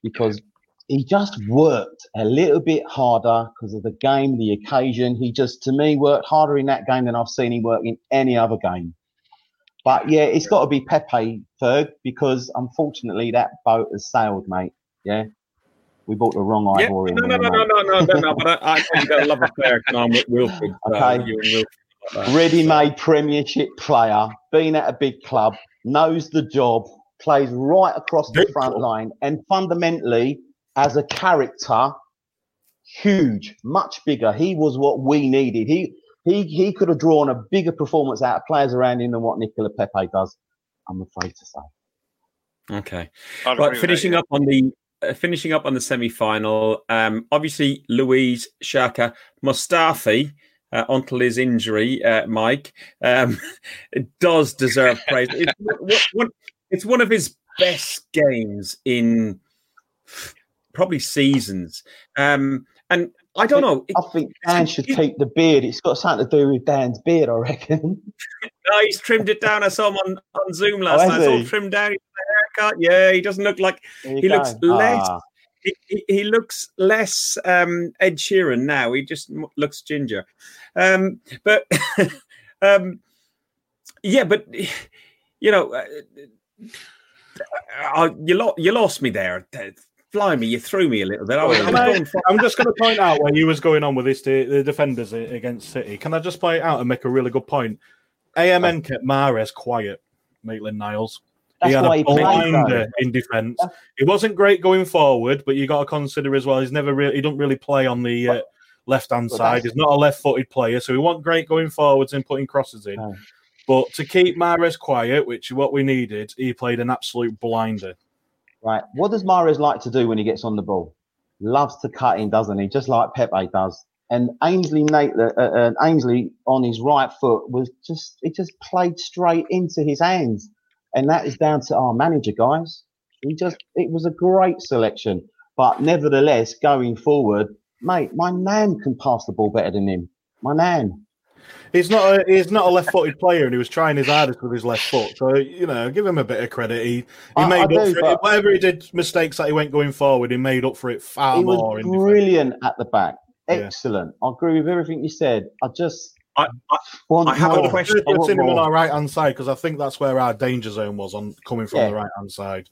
D: because he just worked a little bit harder because of the game, the occasion. He just, to me, worked harder in that game than I've seen him work in any other game. But yeah, it's got to be Pepe third because unfortunately that boat has sailed, mate. Yeah. We bought the wrong Ivorian.
A: Yeah, no, no, no, no, no, no, no, but I, I love a player can on with Wilfried.
D: Uh, Okay. Uh, ready-made Premiership player, been at a big club, knows the job, plays right across the front line, and fundamentally, as a character, huge, much bigger. He was what we needed. He he he could have drawn a bigger performance out of players around him than what Nicolas Pepe does. I'm afraid to say.
A: Okay, right. Finishing up on the uh, finishing up on the semi-final. Um, obviously, Luiz Xhaka Mustafi uh, until his injury, uh, Mike, um, does deserve praise. It's one, it's one of his best games in probably seasons. Um, and I don't know.
D: I think Dan should keep the beard. It's got something to do with Dan's beard, I reckon.
A: no, he's trimmed it down. I saw him on, on Zoom last oh, night. I saw him trimmed down haircut. Yeah, he doesn't look like he go. looks less ah he, he, looks less um, Ed Sheeran now. He just looks ginger. Um, but um, yeah, but you know, uh, uh, you, lo- you lost me there. Fly me, you threw me a little bit.
C: I, am just going to point out where you was going on with this the, the defenders against City. Can I just play it out and make a really good point? AMN kept Mahrez quiet, Maitland Niles. That's he had a blinder in defence. He wasn't great going forward, but you got to consider as well. He's never really he don't really play on the uh, left hand side. He's not a left footed player, so he wasn't great going forwards and putting crosses in. No. But to keep Mahrez quiet, which is what we needed, he played an absolute blinder.
D: Right. What does Mahrez like to do when he gets on the ball? Loves to cut in, doesn't he? Just like Pepe does. And Ainsley Nate, uh, uh, Ainsley on his right foot was just he just played straight into his hands and that is down to our manager, guys. He just it was a great selection, but nevertheless, going forward, mate, my man can pass the ball better than him. My man.
C: He's not a he's not a left-footed player, and he was trying his hardest with his left foot. So you know, give him a bit of credit. He he
D: I-
C: made
D: I
C: up
D: do,
C: for it. Whatever he did, mistakes that he went going forward, he made up for it far
D: he
C: more.
D: was brilliant at the back.
C: Yeah.
D: Excellent. I agree with everything you said. I just
A: I, I,
D: want
A: I have a question.
D: I
C: I've him on our right hand side because I think that's where our danger zone was on coming from
D: Yeah.
C: the right hand side.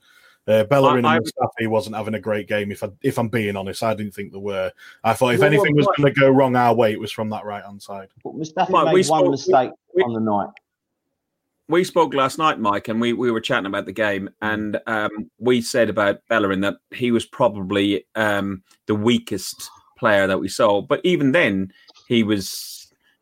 C: Uh, Bellerin
A: I-
C: and Mustafi wasn't having a great game. If I, if I'm being honest, I didn't think they were. I thought if
A: Well,
C: anything
A: well,
C: was going to go wrong our way, it was from that right hand side.
D: But Mustafi
A: Mike,
D: made
A: we
D: one
A: spoke-
D: mistake
A: we-
D: on the night.
A: we spoke last night, Mike, and we, we were chatting about the game, and um, we said about Bellerin that he was probably um, the weakest player that we saw. But even then, he was,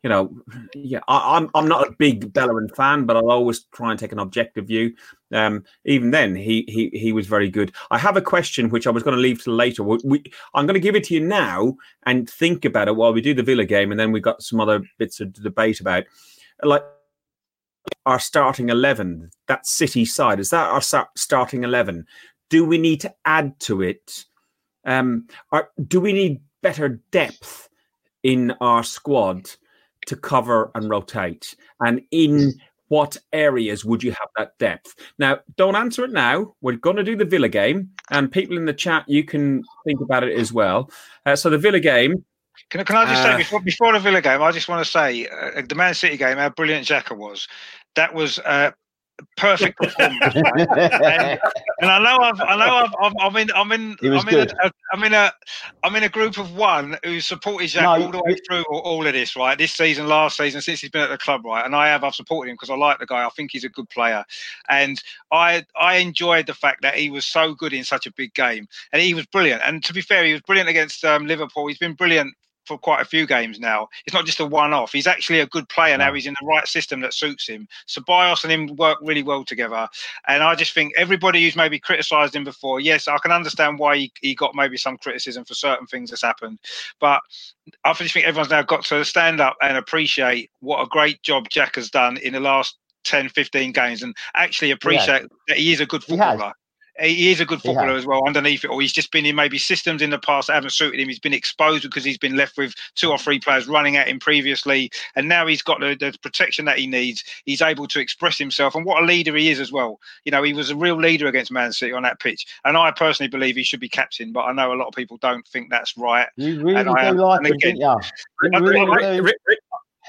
A: you know, yeah. I, I'm I'm not a big Bellerin fan, but I'll always try and take an objective view. Um, even then, he he he was very good. I have a question which I was going to leave till later. We, we, I'm going to give it to you now and think about it while we do the Villa game, and then we've got some other bits of debate about. Like our starting 11, that City side, is that our starting 11? Do we need to add to it? Um, or do we need better depth in our squad to cover and rotate? And in what areas would you have that depth? Now, don't answer it now. We're going to do the Villa game, and people in the chat, you can think about it as well. Uh, so, the Villa game,
E: Can, I- can I just
A: Uh,
E: say before before the Villa game, I just want to say uh, the Man City game, how brilliant Xhaka was. That was uh, perfect performance. and, and I know I've, I know I've, I'm, I'm in, I'm in, I'm in, a, I'm in a, I'm in a group of one who supported Jack
D: No,
E: all the way through all, all of this, right? This season, last season, since he's been at the club, right? And I have, I've supported him because I like the guy. I think he's a good player, and I, I enjoyed the fact that he was so good in such a big game, and he was brilliant. And to be fair, he was brilliant against um, Liverpool. He's been brilliant for quite a few games now. It's not just a one-off. He's actually a good player now. He's in the right system that suits him. So Bios and him work really well together. And I just think everybody who's maybe criticised him before, yes, I can understand why he, he got maybe some criticism for certain things that's happened. But I just think everyone's now got to stand up and appreciate what a great job Jack has done in the last 10, 15 games and actually appreciate that he is a good footballer. He is a good footballer
D: has.
E: as well underneath it, or he's just been in maybe systems in the past that haven't suited him. He's been exposed because he's been left with two or three players running at him previously, and now he's got the, the protection that he needs. He's able to express himself, and what a leader he is as well. You know, he was a real leader against Man City on that pitch, and I personally believe he should be captain, but I know a lot of people don't think that's right.
D: You really
E: And
D: do
E: am-
D: like him,
E: again-
D: didn't you? You really
E: I-
D: do.
A: Rick- Rick-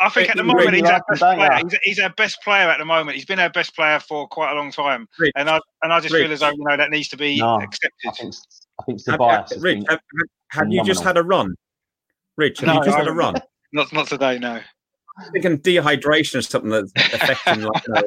E: I think at the moment he's our best player. He's, he's our best player at the moment. He's been our best player for quite a long time,
A: Rich,
E: and I and I just
A: Rich.
E: feel as though you know that needs to be
D: No,
E: accepted.
D: I think I think
A: have-
D: Tobias has
A: Rich,
D: been
A: have, have you just had a run? Rich, have
E: No,
A: you just
E: I
A: had a run?
E: Not not today, no.
A: thinking dehydration or something that's affecting like you know,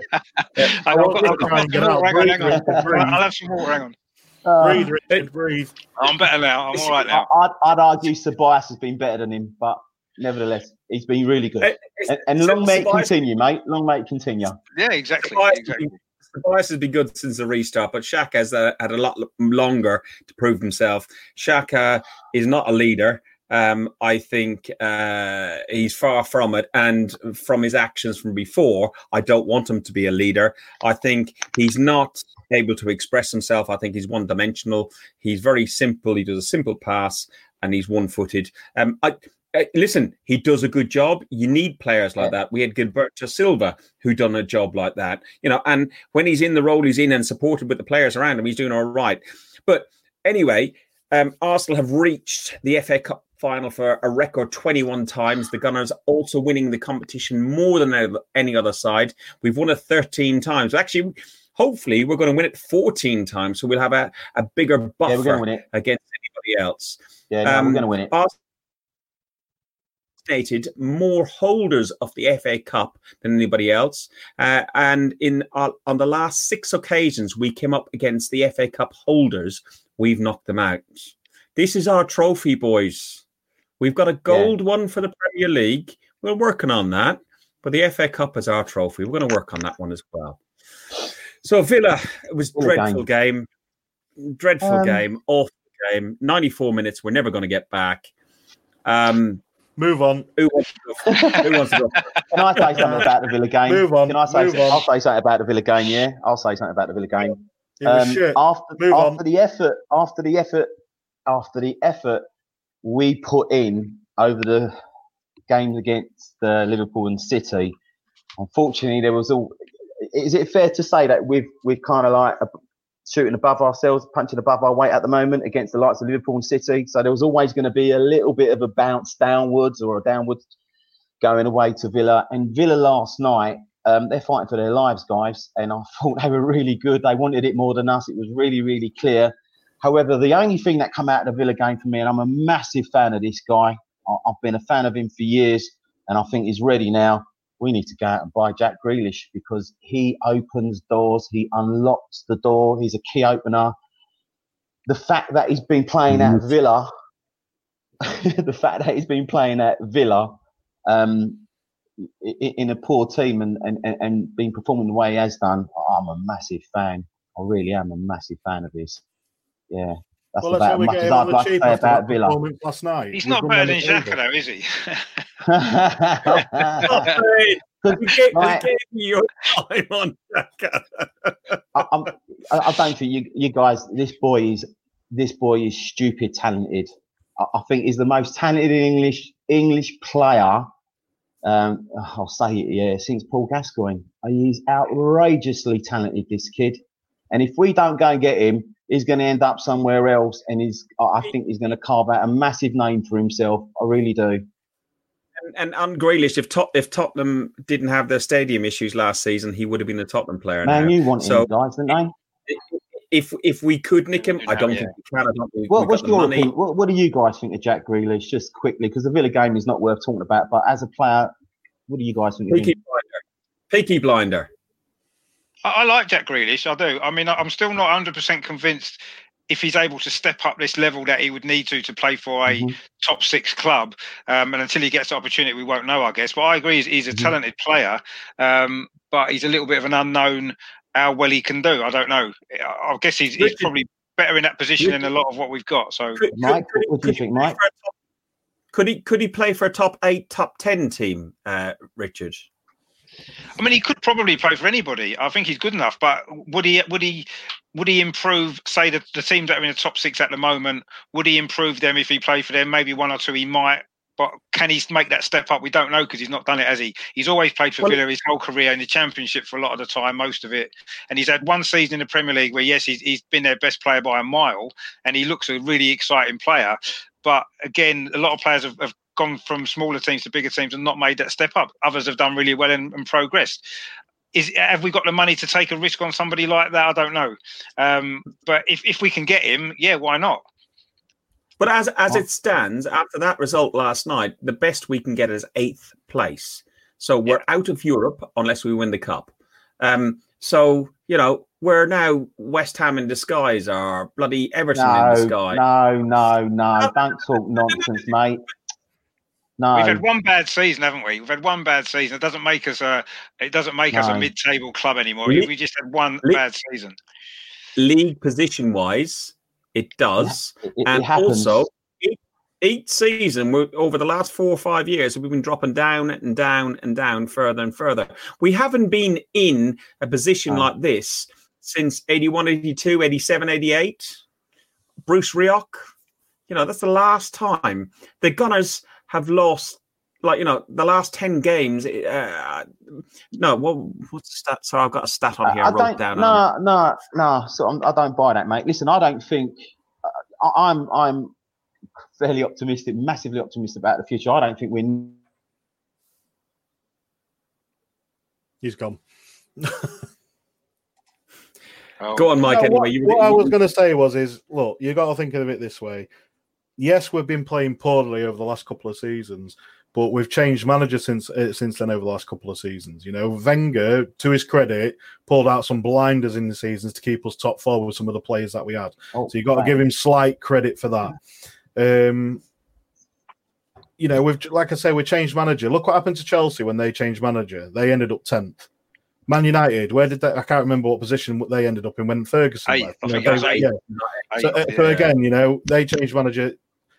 E: I
C: will
E: I've got-
C: try
E: I've got
C: get
E: some
C: out.
E: hang on, hang on.
C: Breathe, breathe.
E: I'll have some water. Hang on.
D: Uh,
C: breathe, Richard, breathe.
E: I'm better now. I'm all right now.
D: I- I'd, I'd argue Tobias has been better than him, but nevertheless, he's been really good.
A: It-
D: And, and long may it continue, mate. Long may it continue.
E: Yeah, exactly.
A: Tobias has
E: exactly.
A: been- Tobias has been good since the restart, but Xhaka has uh, had a lot longer to prove himself. Xhaka is not a leader. Um, I think uh, he's far from it, and from his actions from before, I don't want him to be a leader. I think he's not able to express himself. I think he's one-dimensional. He's very simple. He does a simple pass, and he's one-footed. Um, I, uh, listen, he does a good job. You need players like that. We had Gilberto Silva who done a job like that, you know. And when he's in the role he's in and supported with the players around him, he's doing all right. But anyway, um, Arsenal have reached the FA Cup final for a record 21 times. The Gunners also winning the competition more than any other side. We've won it 13 times. Actually, hopefully, we're going to win it 14 times, so we'll have a, a bigger buffer
D: Yeah, we're going to win it.
A: against anybody else.
D: Yeah, no,
A: Um,
D: we're going to win it.
A: Arsenal stated more holders of the FA Cup than anybody else, uh, and in uh, on the last six occasions we came up against the FA Cup holders, we've knocked them out. This is our trophy, boys. We've got a gold one for the Premier League. We're working on that, but the FA Cup is our trophy. We're going to work on that one as well. So Villa, it was
D: Villa
A: dreadful game, dreadful
D: Um,
A: game, awful game. Ninety-four minutes. We're never going to get back. Um,
C: Move on.
A: Who wants to go? Who wants to go?
D: Can I say something about the Villa game?
C: Move on,
D: Can I say?
C: move on.
D: I'll say something about the Villa game. Yeah, I'll say something about the Villa game.
C: It
D: Um. After
C: Move on.
D: the effort, after the effort, after the effort we put in over the games against uh, Liverpool and City, unfortunately there was all. Is it fair to say that we've we've kind of like shooting above ourselves, punching above our weight at the moment against the likes of Liverpool and City? So there was always going to be a little bit of a bounce downwards or a downwards going away to Villa. And Villa last night, um, they're fighting for their lives, guys. And I thought they were really good. They wanted it more than us. It was really, really clear. However, the only thing that come out of the Villa game for me, and I'm a massive fan of this guy. I've been a fan of him for years, and I think he's ready now. We need to go out and buy Jack Grealish because he opens doors. He unlocks the door. He's a key opener. The fact that he's been playing at Villa, the fact that he's been playing at Villa, um, in a poor team and, and, and- and been performing the way he has done, I'm a massive fan. I really am a massive fan of his. Yeah, that's
C: well, let's
D: about
C: how
D: as
C: we
D: much
C: get
D: as
C: him on
D: I'd
C: the
D: like to
C: cheap
D: say about Villa.
C: last night.
E: He's not
C: done
E: better
C: one
E: than Xhaka, though, is he?
A: He gave,
D: Right.
A: he your time on Xhaka.
D: I, I I don't think you, you guys. This boy is this boy is stupid talented. I, I think he's the most talented English English player. Um, I'll say it, yeah, since Paul Gascoigne. He's outrageously talented, this kid. And if we don't go and get him, he's going to end up somewhere else. And he's, I I think he's going to carve out a massive name for himself. I really do.
A: And, and on Grealish, if Tot- if Tottenham didn't have their stadium issues last season, he would have been a Tottenham player
D: Man,
A: now.
D: you want
A: So-
D: him, guys, didn't they?
A: If if we could nick him, I don't
E: Yeah.
A: think we can. I don't think
D: What,
A: we've
D: what's
A: got the
D: your
A: money.
D: opinion? What, what do you guys think of Jack Grealish? Just quickly, because the Villa game is not worth talking about. But as a player, what do you guys think? of him?
A: Peaky blinder. Peaky blinder.
E: I, I like Jack Grealish. I do. I mean, I- I'm still not 100% convinced if he's able to step up this level that he would need to to play for a
D: Mhm.
E: top six club. Um, and until he gets the opportunity, we won't know, I guess. But I agree, he's, he's a
D: Mhm.
E: talented player, um, but he's a little bit of an unknown. How well he can do, I don't know. I I guess he's, he's probably better in that position than a lot of what we've got. So
A: Could,
D: Mike,
A: could-
D: what do you
A: he
D: think, Mike?
A: top- Could he could he play for a top eight, top ten team, uh, Richard?
E: I mean, he could probably play for anybody. I think he's good enough. But would he? Would he? Would he improve? Say the, the teams that are in the top six at the moment. Would he improve them if he played for them? Maybe one or two he might. But can he make that step up? We don't know because he's not done it, has he? He's always played for
A: Well-
E: Villa his whole career in the Championship for a lot of the time, most of it. And he's had one season in the Premier League where, yes, he's, he's been their best player by a mile, and he looks a really exciting player. But again, a lot of players have, have gone from smaller teams to bigger teams and not made that step up. Others have done really well and, and progressed. Is have we got the money to take a risk on somebody like that? I don't know. Um, but if, if we can get him, yeah, why not?
A: But as as it stands, after that result last night, the best we can get is eighth place. So we're out of Europe unless we win the cup. Um, so you know we're now West Ham in disguise or bloody Everton in
D: No,
A: disguise.
D: no, no, no! Don't talk nonsense, mate. No,
E: We've had one bad season, haven't we? We've had one bad season. It doesn't make us a it doesn't make us a mid-table club anymore.
A: Le-
E: we just had one
A: Le-
E: bad season.
A: League position wise, it does.
D: it, it
A: and
D: happens.
A: also each, each season we're, over the last four or five years we've been dropping down and down and down further and further we haven't been in a position
D: No.
A: like this since 81 82 87 88 bruce rioch you know that's the last time the gunners have lost like you know the last 10 games uh, no what, what's the stat sorry i've got a stat on here i,
D: I
A: wrote
D: don't.
A: down
D: No, no, no. So I'm, I don't buy that, mate. Listen, I don't think uh, I, I'm. I'm fairly optimistic, massively optimistic about the future. I don't think we're
C: He's gone.
E: Oh,
A: go on mike
C: No,
A: anyway
C: what,
A: you,
C: what I was going to say was, is look, you got to think of it this way. Yes, we've been playing poorly over the last couple of seasons, but we've changed manager since uh, since then over the last couple of seasons. You know, Wenger, to his credit, pulled out some blinders in the seasons to keep us top four with some of the players that we had.
D: Oh,
C: So you got to give him slight credit for that. Um, you know, we've like I say, we changed manager. Look what happened to Chelsea when they changed manager. They ended up tenth. Man United, where did they? I can't remember what position they ended up in when Ferguson
E: Eighth.
C: left. Know, they-
E: eighth.
C: yeah. So, uh,
E: Eight,
C: so
E: yeah.
C: again, you know, they changed manager.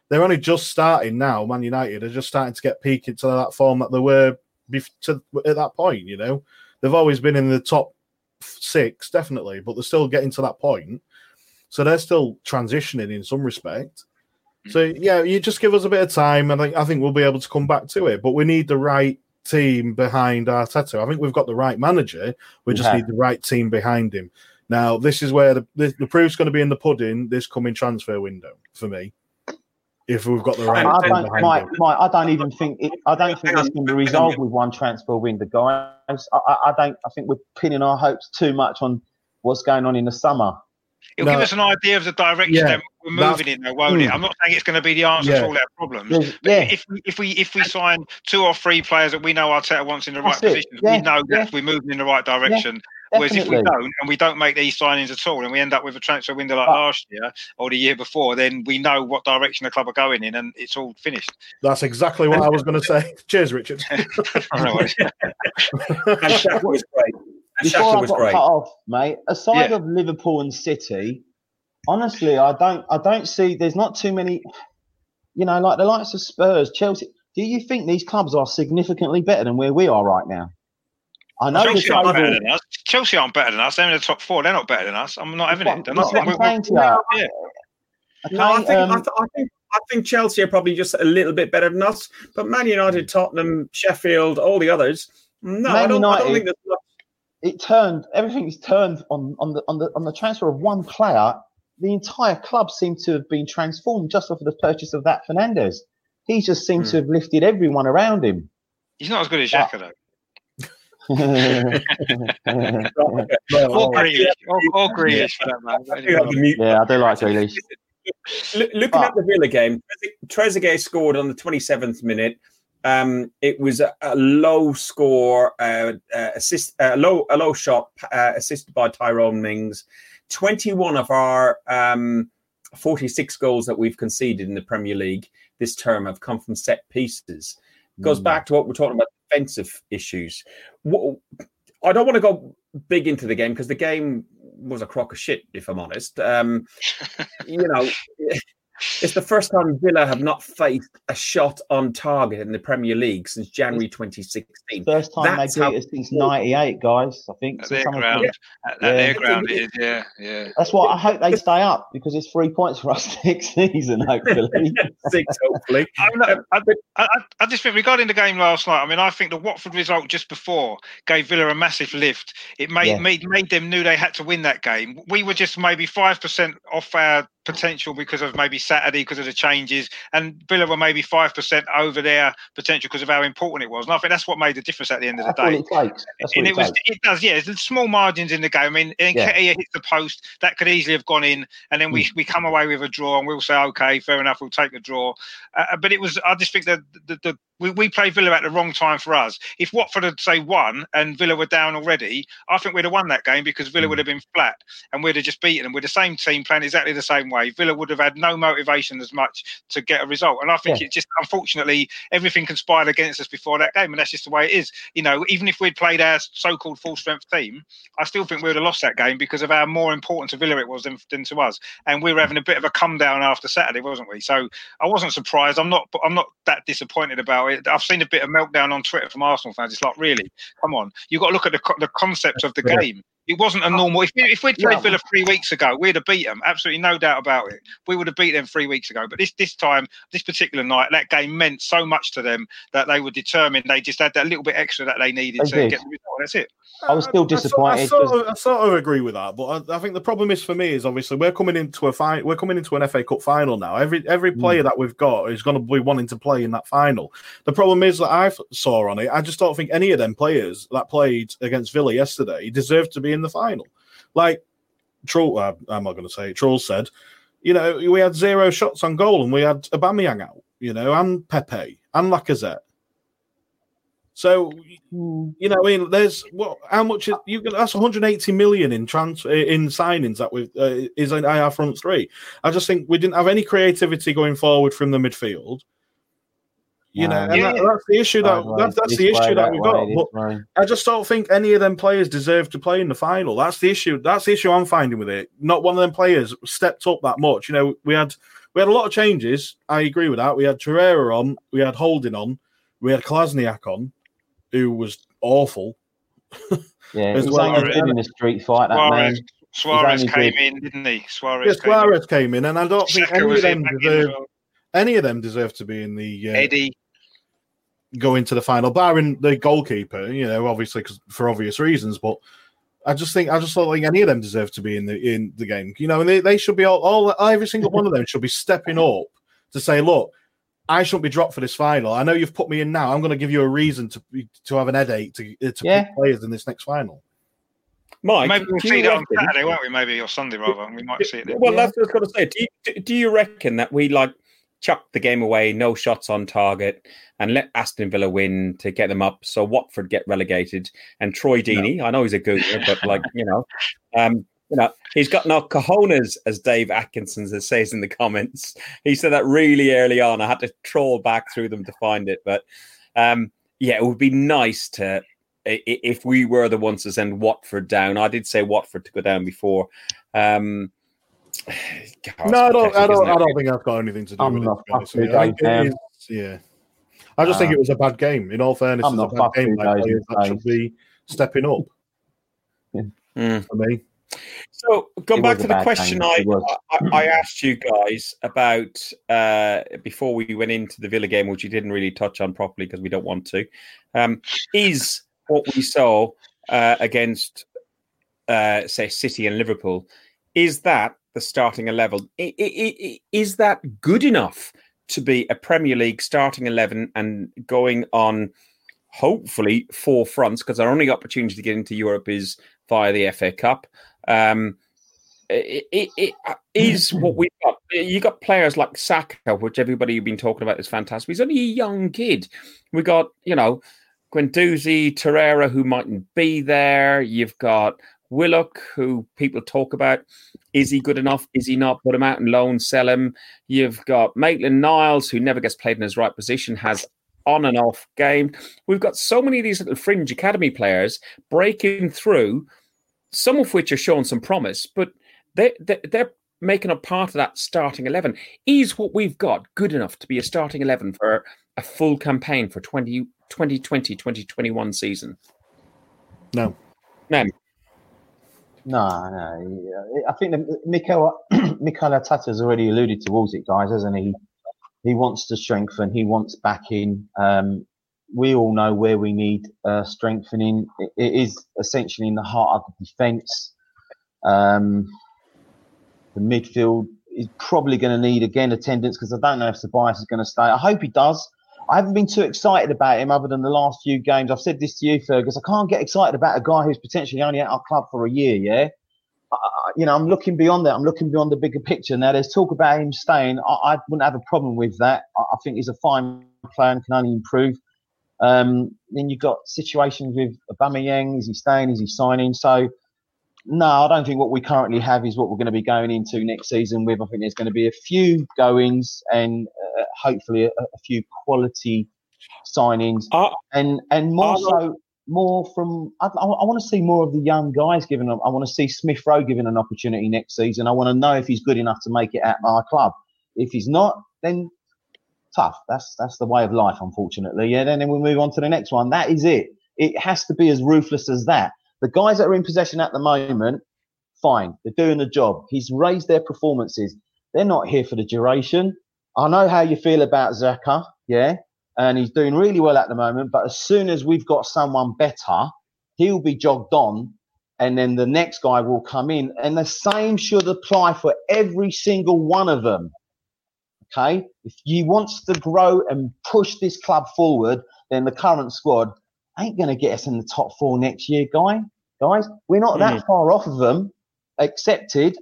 C: they're only just starting now. Man United are just starting to get peak into that form that they were to, at that point. You know, they've always been in the top six, definitely, but they're still getting to that point. So they're still transitioning in some respect. So
E: Mm.
C: yeah, you just give us a bit of time, and I, I think we'll be able to come back to it. But we need the right team behind Arteta. I think we've got the right manager. We
D: We
C: just
D: have.
C: need the right team behind him. Now, this is where the, the, the proof's going to be in the pudding this coming transfer window for me. If we've got the right
D: I
C: team
D: don't, Mike. Mike, I don't even think it, I don't think it's going to be resolved with one transfer window, guys. I, I, I don't. I think we're pinning our hopes too much on what's going on in the summer.
E: It'll
C: No.
E: give us an idea of the direction
C: Yeah,
E: that we're
C: that's-
E: moving in, though, won't it?
D: Mm.
E: I'm not saying it's going to be the answer
C: Yeah.
E: to all our problems.
D: There's-
E: But
D: Yeah,
E: if we if we if we sign two or three players that we know Arteta wants in the right
D: That's it.
E: positions,
D: Yeah,
E: we know
D: yeah.
E: that we're moving in the right direction. Whereas if we don't and we don't make these signings at all, and we end up with a transfer window like
D: But-
E: last year or the year before, then we know what direction the club are going in, and it's all finished.
C: That's exactly what I was going to say. Cheers, Richard.
E: I don't know what it-
A: And Xhaka was great. And
D: Before
A: Xhaka
D: I
A: was
D: got
A: great.
D: cut off, mate. Aside
E: Yeah.
D: of Liverpool and City, honestly, I don't. I don't see. There's not too many. You know, like the likes of Spurs, Chelsea. Do you think these clubs are significantly better than where we are right now? I know
E: Chelsea aren't better than us. Chelsea aren't better than us. They're in the top four. They're not better than us. I'm not having it. They're not.
D: what I'm
E: We're-
D: saying to
E: yeah.
D: Okay,
A: No, I think, I,
D: um,
A: th- I think I think Chelsea are probably just a little bit better than us, but Man United, Tottenham, Sheffield, all the others. No, I don't, I don't think there's much.
D: It turned everything's turned on on the on the on the transfer of one player. The entire club seemed to have been transformed just off of the purchase of that Fernandes. He just seemed
A: Hmm.
D: to have lifted everyone around him.
E: He's not as good as Xhaka though.
D: yeah,
E: Or Grealish. Or, or Grealish for that matter.
A: You have the mute
D: I do like Grealish.
A: Look- Looking
D: But-
A: at the Villa game, Trezeguet scored on the 27th minute. Um, it was a, a low score, uh, uh, assist, uh, low a low shot uh, assisted by Tyrone Mings. 21 of our um, 46 goals that we've conceded in the Premier League this term have come from set pieces. Goes
D: Mm.
A: back to what we're talking about defensive issues. What, I don't want to go big into the game because the game was a crock of shit, if I'm honest. Um, you know, it's the first time Villa have not faced a shot on target in the Premier League since January 2016.
D: First time
A: That's
D: they
A: how-
D: beat us since '98, guys. I think.
E: At their
D: someone-
E: ground. At, at
D: Yeah.
E: their ground it is, yeah, yeah.
D: That's why I hope they stay up because it's three points for us next season, hopefully.
A: Six, hopefully.
E: I, mean, I, I, I, I just think regarding the game last night, I mean, I think the Watford result just before gave Villa a massive lift. It made
D: Yeah.
E: made, made them knew they had to win that game. We were just maybe five percent off our potential because of maybe Saturday because of the changes, and Villa were maybe five percent over their potential because of how important it was. And I think that's what made the difference at the end of the
D: That's
E: day.
D: it
E: and
D: what
E: it
D: it
E: was
D: takes.
E: it does yeah there's small margins in the game i mean
D: Yeah.
E: Nketiah hits the post that could easily have gone in and then we,
D: Hmm.
E: we come away with a draw and we'll say okay fair enough we'll take the draw uh, but it was i just think that the, the, we, we played Villa at the wrong time for us. If Watford had say won and Villa were down already, I think we'd have won that game because. Villa hmm. would have been flat and we'd have just beaten them. We're the same team playing exactly the same way. Villa would have had no motivation as much to get a result. And I think
D: Yeah.
E: it just unfortunately everything conspired against us before that game, and that's just the way it is. You know, even if we'd played our so-called full strength team, I still think we would have lost that game because of how more important to Villa it was than, than to us. And we were having a bit of a come down after Saturday, wasn't we? So I wasn't surprised. I'm not. I'm not that disappointed about it. I've seen a bit of meltdown on Twitter from Arsenal fans. It's like, really, come on. You've got to look at the the concept of the game. It wasn't a normal. If, we, if we'd played
D: Yeah.
E: Villa three weeks ago, we'd have beat them. Absolutely no doubt about it. We would have beat them three weeks ago. But this this time, this particular night, that game meant so much to them that they were determined. They just had that little bit extra that they needed
D: They
E: to
D: did.
E: get the result. That's it.
D: I was still
C: I- I sort-
D: disappointed
C: I sort,
D: 'cause-
C: of, I sort of agree with that, but I, I think the problem is for me is obviously we're coming into a fi- we're coming into an FA Cup final now. Every every
D: Mm.
C: player that we've got is going to be wanting to play in that final. The problem is that I saw on it, I just don't think any of them players that played against Villa yesterday deserved to be in the final. Like Troll, uh, I'm not going to say it. Troll said, you know, we had zero shots on goal and we had Aubameyang out, you know, and Pepe and Lacazette. So
D: Mm.
C: you know, I mean, there's what? How much is you? can- That's 180 million in trans in signings that we uh, is in our front three. I just think we didn't have any creativity going forward from the midfield. You know,
D: No.
C: and
E: Yeah.
C: that, that's the issue that
D: Sideways,
C: that's, that's
D: this
C: the
D: way,
C: issue that
D: that
C: we've
D: way,
C: got.
D: this
C: But
D: way.
C: I just don't think any of them players deserve to play in the final. That's the issue. That's the issue I'm finding with it. Not one of them players stepped up that much. You know, we had we had a lot of changes. I agree with that. We had Torreira on, we had Holding on, we had Kolasinac on, who was awful.
D: Yeah, he's well. only good in a street fight. That
E: Soares,
D: man. Soares
E: came
D: only
E: in, didn't he? Soares.
C: Yeah,
E: came
C: Soares came in, and I don't
E: in.
C: think
E: Saka
C: any of them
E: back in as
C: deserve
E: well.
C: any of them deserve to be in the uh,
E: Eddie.
C: Go into the final, barring the goalkeeper. You know, obviously 'cause- for obvious reasons, but. I just think I just don't think any of them deserve to be in the in the game. You know, and they, they should be all, all every single one of them should be stepping up to say, look, I shouldn't be dropped for this final. I know you've put me in now. I'm going to give you a reason to to have an headache to uh, to
D: Yeah.
C: pick players in this next final.
A: Mike,
E: Maybe we'll see
A: you
E: that on Saturday, won't we? Maybe or Sunday rather. We might see it. Then.
A: Well, that's what I was going to say. Do you, do you reckon that we like chuck the game away, no shots on target, and let Aston Villa win to get them up, so Watford get relegated, and Troy Deeney, I know he's a gooner, but like you know, um, you know, he's got no cojones, as Dave Atkinson says in the comments. He said that really early on. I had to troll back through them to find it, but um, yeah, it would be nice to. If we were the ones to send Watford down, I did say Watford to go down before. Um, God,
C: no, I don't. I don't.
A: isn't
C: I
A: it?
C: don't think that's got anything to do
D: I'm
C: with
D: not
C: it. to be honest
D: fussed
C: with
D: with
C: you. I think
D: those,
C: it
D: man.
C: is- yeah, I just think
D: Uh,
C: it was a bad game. In all fairness,
D: I'm
C: it's a
D: not
C: bad game
D: with
C: by players that should be stepping up.
A: Mm.
C: For me,
A: So, going back to the question. I, I I asked you guys about uh, before we went into the Villa game, which you didn't really touch on properly because we don't want to, um, is what we saw uh, against, uh, say, City and Liverpool. Is that the starting eleven? I- I- I- Is that good enough to be a Premier League starting eleven and going on? Hopefully, four fronts because our only opportunity to get into Europe is via the FA Cup. Um, it, it, it is what we've got. You got players like Saka, which everybody you've been talking about is fantastic. He's only a young kid. We got, you know, Guendouzi, Torreira, who mightn't be there. You've got Willock, who people talk about. Is he good enough? Is he not? Put him out and loan, sell him. You've got Maitland Niles, who never gets played in his right position, has on and off game. We've got so many of these little fringe academy players breaking through, some of which are showing some promise, but they, they they're making a part of that starting 11 is what we've got good enough to be a starting 11 for a full campaign for 20, 2020 2021 season
C: no.
A: no
D: No, no. I think that Mikel Mikel already alluded towards it, guys, hasn't he? He wants to strengthen. He wants backing. Um, we all know where we need uh, strengthening. It, it is essentially in the heart of the defence. Um, the midfield is probably going to need again attendance because I don't know if Tobias is going to stay. I hope he does. I haven't been too excited about him other than the last few games. I've said this to you, Fergus. I can't get excited about a guy who's potentially only at our club for a year. Yeah, I, you know, I'm looking beyond that. I'm looking beyond the bigger picture. Now, there's talk about him staying. I, I wouldn't have a problem with that. I, I think he's a fine player and can only improve. Um, then you've got situations with Aubameyang. Is he staying? Is he signing? So, no, I don't think what we currently have is what we're going to be going into next season with. I think there's going to be a few goings and uh, hopefully a, a few quality signings
A: uh,
D: and and more
A: Arnold-
D: so more from I, I, want to see more of the young guys given. I want to see Smith Rowe given an opportunity next season. I want to know if he's good enough to make it at my club. If he's not, then tough. That's that's the way of life, unfortunately. Yeah. Then, then we move on to the next one. That is it. It has to be as ruthless as that. The guys that are in possession at the moment, fine, they're doing the job. He's raised their performances. They're not here for the duration. I know how you feel about Xhaka, yeah, and he's doing really well at the moment. But as soon as we've got someone better, he'll be jogged on, and then the next guy will come in. And the same should apply for every single one of them. Okay, if he wants to grow and push this club forward, then the current squad ain't going to get us in the top four next year, guy. Guys, we're not that far off of them, accepted,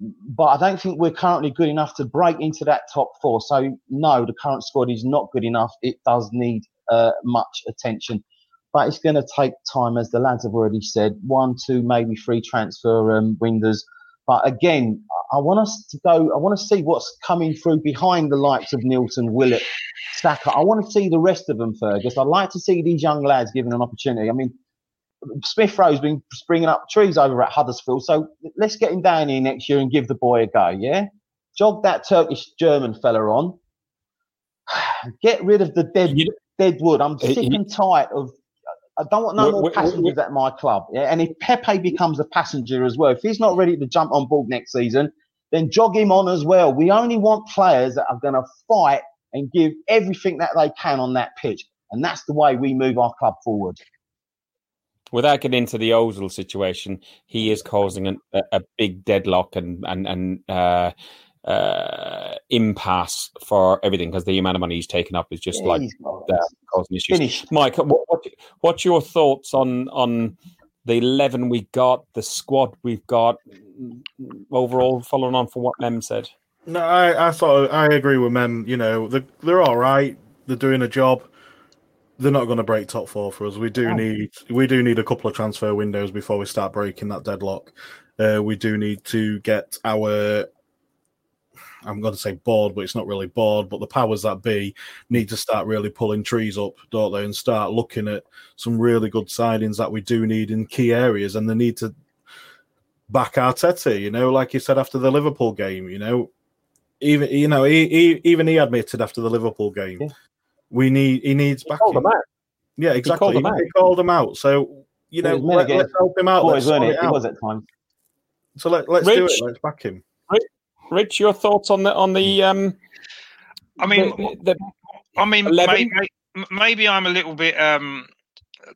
D: but I don't think we're currently good enough to break into that top four. So no, the current squad is not good enough. It does need uh, much attention, but it's going to take time, as the lads have already said. One, two, maybe three transfer um, windows. But again, I want us to go. I want to see what's coming through behind the likes of Nilton, Willett, Saka. I want to see the rest of them, Fergus. I'd like to see these young lads given an opportunity. I mean, Smith Rowe's been springing up trees over at Huddersfield, so let's get him down here next year and give the boy a go. Yeah. jog that Turkish German fella on. Get rid of the dead
A: You-
D: dead wood. I'm sick and tired of. I don't want no
A: Wait,
D: more passengers at my club. Yeah, and if Pepe becomes a passenger as well, if he's not ready to jump on board next season, then jog him on as well. We only want players that are going to fight and give everything that they can on that pitch, and that's the way we move our club forward.
A: Without getting into the Ozil situation, he is causing an, a, a big deadlock and and and uh, uh, impasse for everything because the amount of money he's taken up is just
D: Yeah,
A: like
D: he's
A: uh, causing issues.
D: finished.
A: Mike, what, what what's your thoughts on on the eleven we got, the squad we've got overall? Following on from what Mem said,
C: No, I, I thought I agree with Mem. You know, they're, they're all right. They're doing a job. They're not going to break top four for us. We do need we do need a couple of transfer windows before we start breaking that deadlock. Uh, we do need to get our I'm going to say board, but it's not really board. But the powers that be need to start really pulling trees up, don't they, and start looking at some really good signings that we do need in key areas, and they need to back Arteta. You know, like you said after the Liverpool game. You know, even you know, he, he even he admitted after the Liverpool game,
D: Yeah.
C: we need he needs
A: called them out.
C: Yeah, exactly.
A: called
C: He
A: them
C: called,
A: out.
C: them out. So you know,
D: He
C: let, us help him out. Let's
D: wasn't it?
C: it
D: It was at times.
C: So let, let's do it. Let's back him.
A: Rich, your thoughts on the on the um?
E: I mean,
A: the, the,
E: I mean, maybe, maybe I'm a little bit um,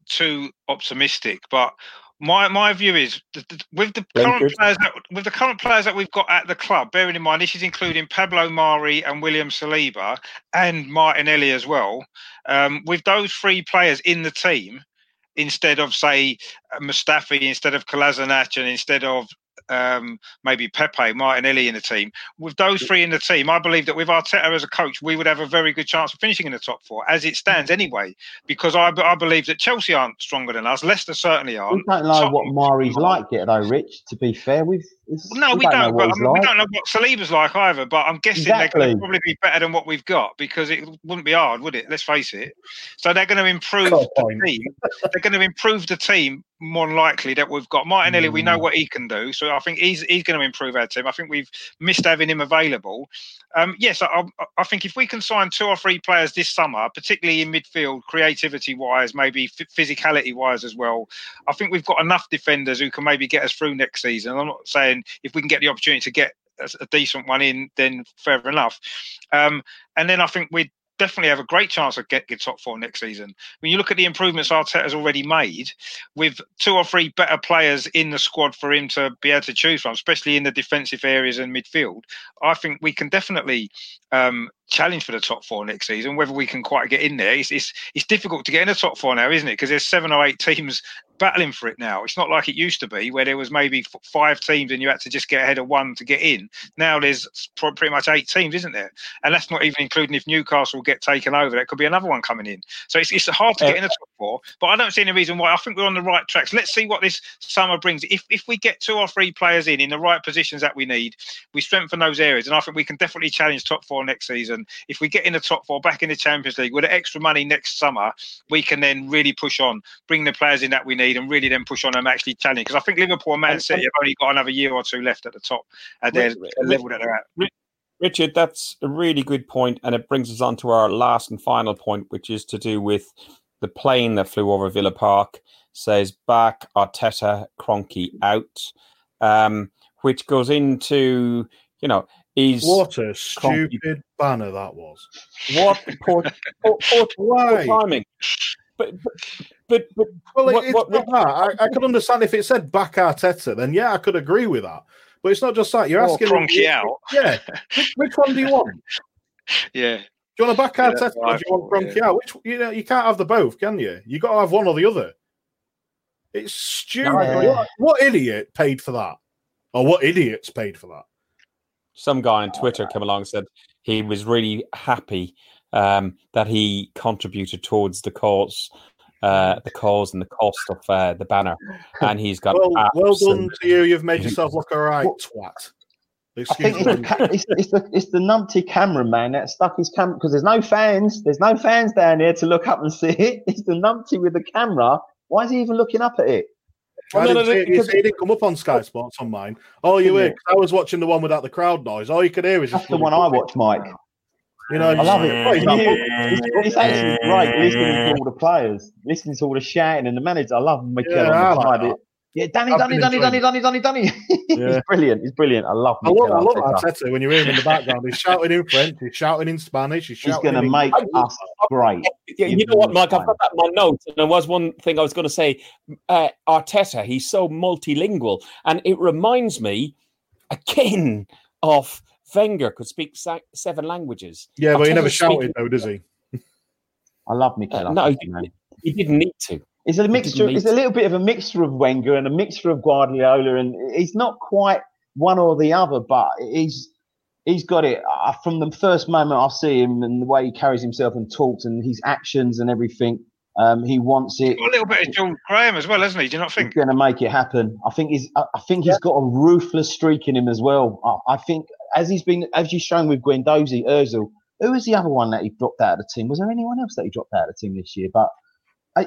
E: too optimistic, but my my view is that that with the current
A: Brentford.
E: players that, with the current players that we've got at the club, bearing in mind this is including Pablo Mari and William Saliba and Martinelli as well. Um, with those three players in the team, instead of say Mustafi, instead of Kolasinac, and instead of um, maybe Pepe, Martinelli in the team. With those three in the team, I believe that with Arteta as a coach, we would have a very good chance of finishing in the top four, as it stands anyway. Because I, I believe that Chelsea aren't stronger than us. Leicester certainly aren't.
D: We don't know what Mari's like yet, though, Rich. To be fair, we've it's,
E: No, we, don't. I mean, we don't know what Saliba's like either. But I'm guessing they're going to probably be better than what we've got because it wouldn't be hard, would it? Let's face it. So they're going to improve
C: Got a
E: the
C: point.
E: team. They're going to improve the team more than likely that we've got Martinelli. We
D: Mm.
E: know what he can do, so I think he's he's going to improve our team. I think we've missed having him available. Um, yes, I, I- I think if we can sign two or three players this summer, particularly in midfield, creativity wise, maybe physicality wise as well, I think we've got enough defenders who can maybe get us through next season. I'm not saying if we can get the opportunity to get a, decent one in, then fair enough. Um, and then I think we'd definitely have a great chance of get, get top four next season. When you look at the improvements Arteta's already made, with two or three better players in the squad for him to be able to choose from, especially in the defensive areas and midfield, I think we can definitely um, challenge for the top four next season. Whether we can quite get in there, it's it's, it's difficult to get in the top four now, isn't it? Because there's seven or eight teams battling for it now. It's not like it used to be, where there was maybe f- five teams and you had to just get ahead of one to get in. Now there's pr- pretty much eight teams, isn't there? And that's not even including if Newcastle get taken over. There could be another one coming in. So it's, it's hard to uh, get in the top four. But I don't see any reason why. I think we're on the right tracks. Let's see what this summer brings. If if we get two or three players in in the right positions that we need, we strengthen those areas, and I think we can definitely challenge top four next season. If we get in the top four back in the Champions League with the extra money next summer, we can then really push on, bring the players in that we need, and really then push on and actually challenge. Because I think Liverpool and Man City have only got another year or two left at the top at their level that they're at.
A: Richard, that's a really good point, and it brings us on to our last and final point, which is to do with the plane that flew over Villa Park. Says back Arteta, Kroenke out, um, which goes into you know is
C: What a
A: Kroenke-
C: stupid banner that was.
A: what poor, poor, poor, poor timing. But but but, but
C: Well,
A: What-
C: it's
A: what-
C: not that. I, I could understand if it said back Arteta, then yeah, I could agree with that. But it's not just that. You're
E: Or
C: asking.
E: Kroenke out.
C: Yeah. Which, which one do you want?
E: Yeah.
C: Do you want a back
E: Yeah,
C: Arteta
E: that's
C: or do you want
E: thought,
C: Kroenke out? Which you know you can't have the both, can you? You got to have one or the other. It's stupid.
D: Yeah.
C: What, what idiot paid for that? Or what idiots paid for that?
A: some guy on Twitter came along and said he was really happy um, that he contributed towards the cause, uh, the cause and the cost of uh, the banner, and he's got
C: Well, well done
A: absolute-
C: to you. You've made yourself look all right, right
D: Well,
C: twat.
D: I think it's the,
C: me.
D: ca- it's, it's the it's the numpty cameraman that stuck his camera because there's no fans. There's no fans down here to look up and see it. It's the numpty with the camera. Why is he even looking up at it?
C: I
A: no,
C: didn't
A: no,
C: it.
A: Because-
C: see, it didn't come up on Sky Sports on mine. All you hear, 'cause I was watching the one without the crowd noise. All you could hear is
D: That's
C: just
D: the one I watch, Mike.
C: You know,
D: I love it.
C: Well, he's
D: It's, it's actually great listening to all the players, listening to all the shouting and the manager. I love Mikel
C: Yeah, I like
D: It- Yeah, Danny,
C: I've
D: Danny,
C: been
D: Danny, Danny, Danny, Danny, Danny.
C: Yeah.
D: He's brilliant. He's brilliant. I love
C: I
D: Mikel
C: love, I love
D: Arteta.
C: Arteta when you hear him in the background. He's shouting in French, he's shouting in Spanish, he's
D: He's going to make
C: English.
D: us great.
A: Yeah, you know what, Mike? I've got that in my notes, and there was one thing I was going to say. Uh, Arteta, he's so multilingual, and it reminds me again of Wenger could speak sa- seven languages.
C: Yeah, but he
A: Arteta's
C: never
A: speaking-
C: shouted though, does he?
D: I love Mikel
A: Uh, no,
D: Arteta,
A: he,
D: man.
A: he didn't need to.
D: It's a mixture. It's a little bit of a mixture of Wenger and a mixture of Guardiola, and he's not quite one or the other, but he's he's got it uh, from the first moment I see him and the way he carries himself and talks and his actions and everything. Um, he wants it.
E: Got a little bit of John Graham as well, hasn't he? Do you not think?
D: He's going to make it happen. I think he's. I I think he's got a ruthless streak in him as well. I, I think as he's been, as you've shown with Guendouzi, Özil. Who was the other one that he dropped out of the team? Was there anyone else that he dropped out of the team this year? But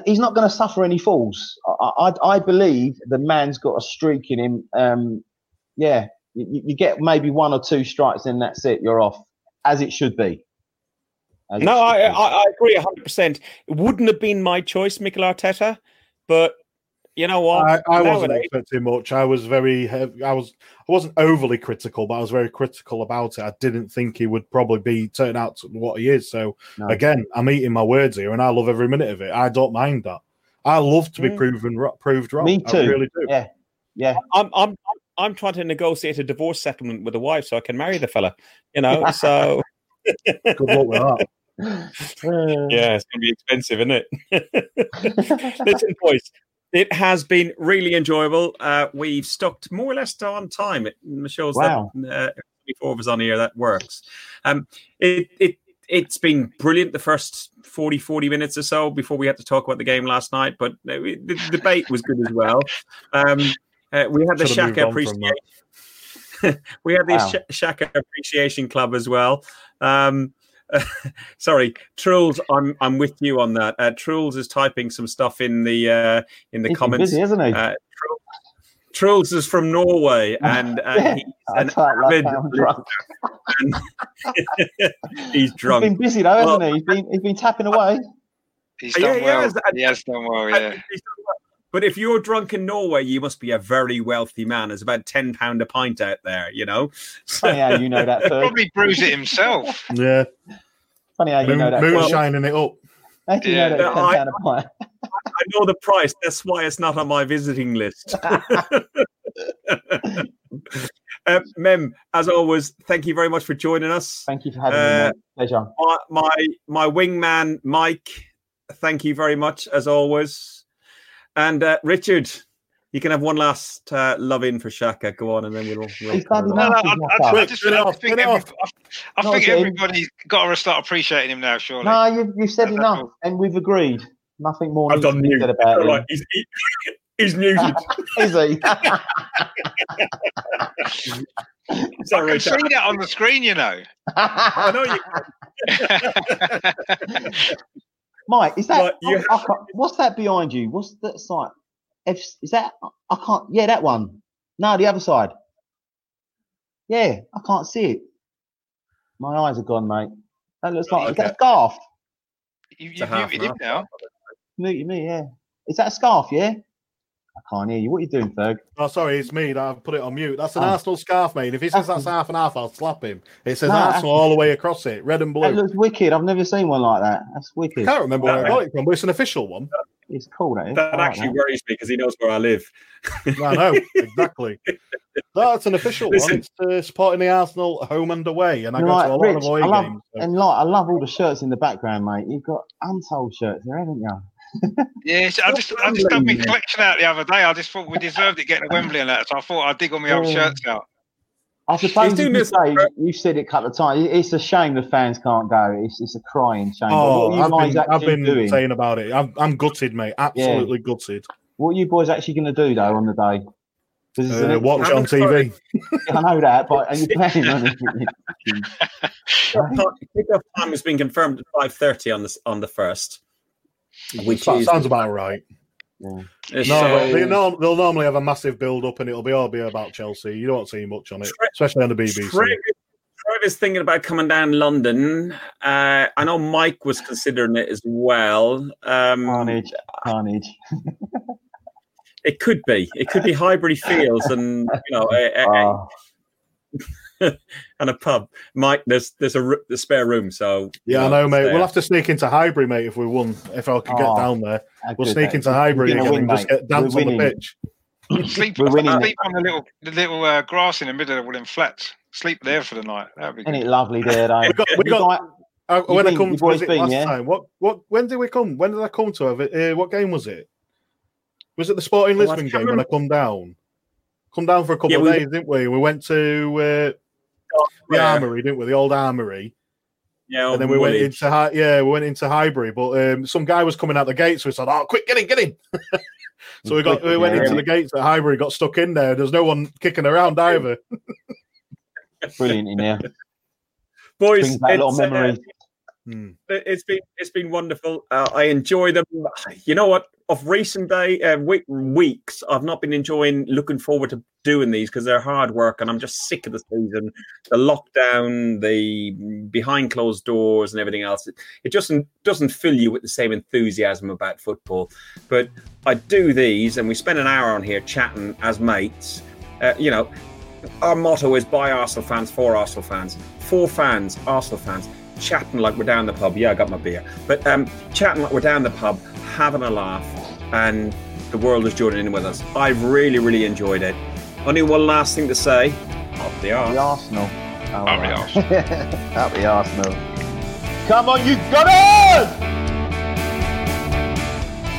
D: he's not going to suffer any falls. I, I, I believe the man's got a streak in him. Um, yeah, you, you get maybe one or two strikes, and that's it. You're off, as it should be. As
A: No,
D: should
A: I,
D: be.
A: I, I agree 100%. It wouldn't have been my choice, Mikel Arteta, but you know what?
C: I, I wasn't expecting much. I was very, hev- I was, I wasn't overly critical, but I was very critical about it. I didn't think he would probably be turn out to what he is. So
D: No.
C: again, I'm eating my words here, and I love every minute of it. I don't mind that. I love to be
A: Mm.
C: proven ro- proved wrong.
D: Me
C: I
D: too.
C: really do.
D: Yeah, yeah.
A: I'm, I'm, I'm trying to negotiate a divorce settlement with a wife so I can marry the fella, you know? So,
C: Good luck with that.
A: yeah, it's going to be expensive, isn't it? Listen, boys, it has been really enjoyable. Uh, we've stuck more or less on time. It shows
D: Wow.
A: that uh, 24 of us on here, that works. Um, it, it, it's been brilliant the first 40, 40 minutes or so before we had to talk about the game last night, but uh, the debate was good as well. Um, uh, we had the
C: Xhaka
A: appreciation. we had the
D: Wow.
A: Sh- Xhaka appreciation club as well. Um, sorry, Truls, I'm I'm with you on that. Uh, Truls is typing some stuff in the uh, in the
D: He's
A: comments.
D: busy, hasn't he?
A: Uh, Truls, Truls is from Norway, and uh,
D: Yeah,
A: he's
D: I
A: an
D: type like
A: avid
D: I'm drunk.
A: he's
D: He's
A: drunk.
D: been busy though, hasn't he? He's been he's been tapping away.
E: He's
A: Yeah,
E: done
A: he
E: well.
A: has.
E: He has done well. Yeah.
A: But if you're drunk in Norway, you must be a very wealthy man. There's about ten pound a pint out there, you know.
D: Funny how you know that. Ferg.
E: Probably brews it himself.
C: Yeah,
D: Funny how you
C: moon,
D: know that.
C: moon
D: Ferg.
C: it up.
D: How do you
E: Yeah.
D: know that?
A: No,
D: ten
A: I-
D: a pint?
A: I know the price. That's why it's not on my visiting list. uh, Mem, as always, thank you very much for joining us.
D: Thank you for having
A: Uh,
D: me. Pleasure.
A: My, my my wingman, Mike. Thank you very much as always. And uh, Richard, you can have one last uh, love in for Xhaka. Go on, and then we'll. we'll
D: He's
A: cover
D: done
A: that.
E: No, no, I, I, I just I think, every. I, I think everybody's got to start appreciating him now. Surely.
D: No, you've, you've said
E: That's
D: enough,
E: all.
D: and we've agreed. Nothing more
A: I've
D: needs to
A: done
D: be
A: mute.
D: said about
A: Right, he's, he- he's muted.
D: Is he?
A: Sorry,
E: I can see that on the screen, you know.
A: I know you.
D: Mike, is that?
A: Right, you
D: I- I can't- what's that behind you? What's that site? F, is that? I can't. Yeah, that one. No, the other side. Yeah, I can't see it. My eyes are gone, mate. That looks like is that a scarf?
E: You,
A: It's a
E: you've muted him now.
D: Muted me, yeah. Is that a scarf? Yeah. I can't hear you. What are you doing, Ferg?
C: Oh, sorry, it's me. that I've put it on mute. That's an
D: Oh.
C: Arsenal scarf, mate. If he says
D: That's-
C: that's half and half, I'll slap him. It says
D: No,
C: Arsenal all the way across it, red and blue.
D: That looks wicked. I've never seen one like that. That's wicked.
C: I can't remember where I got it from, but it's an official one.
D: It's cool. That is.
A: That
D: like
A: actually
D: that.
A: worries me because he knows where I live.
C: I know exactly. That's an official
A: Listen.
C: one. It's uh, supporting the Arsenal home and away, and I
D: You're
C: go
D: right,
C: to a lot
D: Rich,
C: of away
D: I love,
C: games. so-
D: and like I love all the shirts in the background, mate. You've got untold shirts there, haven't you?
E: Yes, I just I just done my collection out the other day. I just thought we deserved it getting a Wembley and that, so I thought I'd dig all my old
D: Yeah.
E: shirts out.
D: I suppose
A: doing
D: you,
A: this-
D: say, you've said it a couple of times. It's a shame the fans can't go. It's, it's a crying shame.
C: Oh,
D: what are you
C: I've been, I've been
D: doing?
C: saying about it. I'm, I'm gutted, mate. Absolutely gutted.
D: What are you boys actually going to do though on the day? it's an
C: Uh, watch it on TV.
D: I know that, but are you planning on it?
A: Kickoff time has been confirmed at five thirty on the on the first, which
C: That
A: is
C: sounds about right.
D: Yeah.
C: No,
A: uh,
C: but they norm- they'll normally have a massive build up, and it'll be all be about Chelsea. You don't see much on it,
A: Tre-
C: especially on the BBC.
A: Trev, Trev thinking about coming down London. Uh, I know Mike was considering it as well. Um,
D: Carnage, carnage.
A: it could be. It could be Highbury Fields and you know a, a-
D: Oh,
A: and a pub. Mike, there's there's a, r- a spare room, so
C: Yeah,
A: you
C: I know, mate.
A: there.
C: We'll have to sneak into Highbury, mate, if we won. If I could get
D: Oh,
C: down there, we'll sneak
D: that
C: into. Highbury
D: We're
C: and
D: win,
C: just get dance on the pitch.
E: Sleep,
D: We're winning.
E: sleep on the little the little uh, grass in the middle of the wooden flats. Sleep there for the night. That'd be
D: Isn't it lovely there, though?
C: We got, we got, uh,
D: you
C: when I come
D: you
C: to visit
D: been,
C: last
D: yeah?
C: time, what, what, when did we come? When did I come to have it? Uh, what game was it? Was it the Sporting
A: Oh,
C: Lisbon
A: can't
C: game when I come down? Come down for a couple
A: Yeah,
C: of
A: we-
C: days, didn't we? We went to uh, the
A: Yeah.
C: Armory, didn't we? The old Armory.
A: Yeah,
C: and then we went
A: Woolwich.
C: into Hi- yeah, we went into Highbury, but um, some guy was coming out the gate, so we said, "Oh, quick, get in, get in!" so we got we went into the gates at Highbury, got stuck in there. There's no one kicking around either.
D: Brilliant in there.
A: boys.
D: Brings back a lot of
A: it's, uh, It- It's been it's been wonderful. Uh, I enjoy them. You know what? Of recent day uh, week, weeks, I've not been enjoying looking forward to doing these because they're hard work, and I'm just sick of the season, the lockdown, the behind closed doors, and everything else. It, it just doesn't doesn't fill you with the same enthusiasm about football. But I do these, and we spend an hour on here chatting as mates. Uh, you know, our motto is by Arsenal fans for Arsenal fans, for fans, Arsenal fans, chatting like we're down the pub. Yeah, I got my beer, but um, chatting like we're down the pub, having a laugh, and the world is joining in with us. I've really, really enjoyed it. Only one last thing to say. Up the
D: The. Arsenal. Oh,
E: Up the arse.
D: Up the Arsenal. Come on, you got it!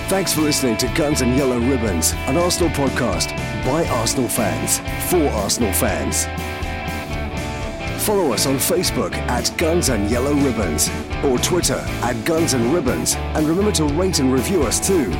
B: Thanks for listening to Guns and Yellow Ribbons, an Arsenal podcast by Arsenal fans for Arsenal fans. Follow us on Facebook at Guns and Yellow Ribbons or Twitter at Guns and Ribbons, and remember to rate and review us too.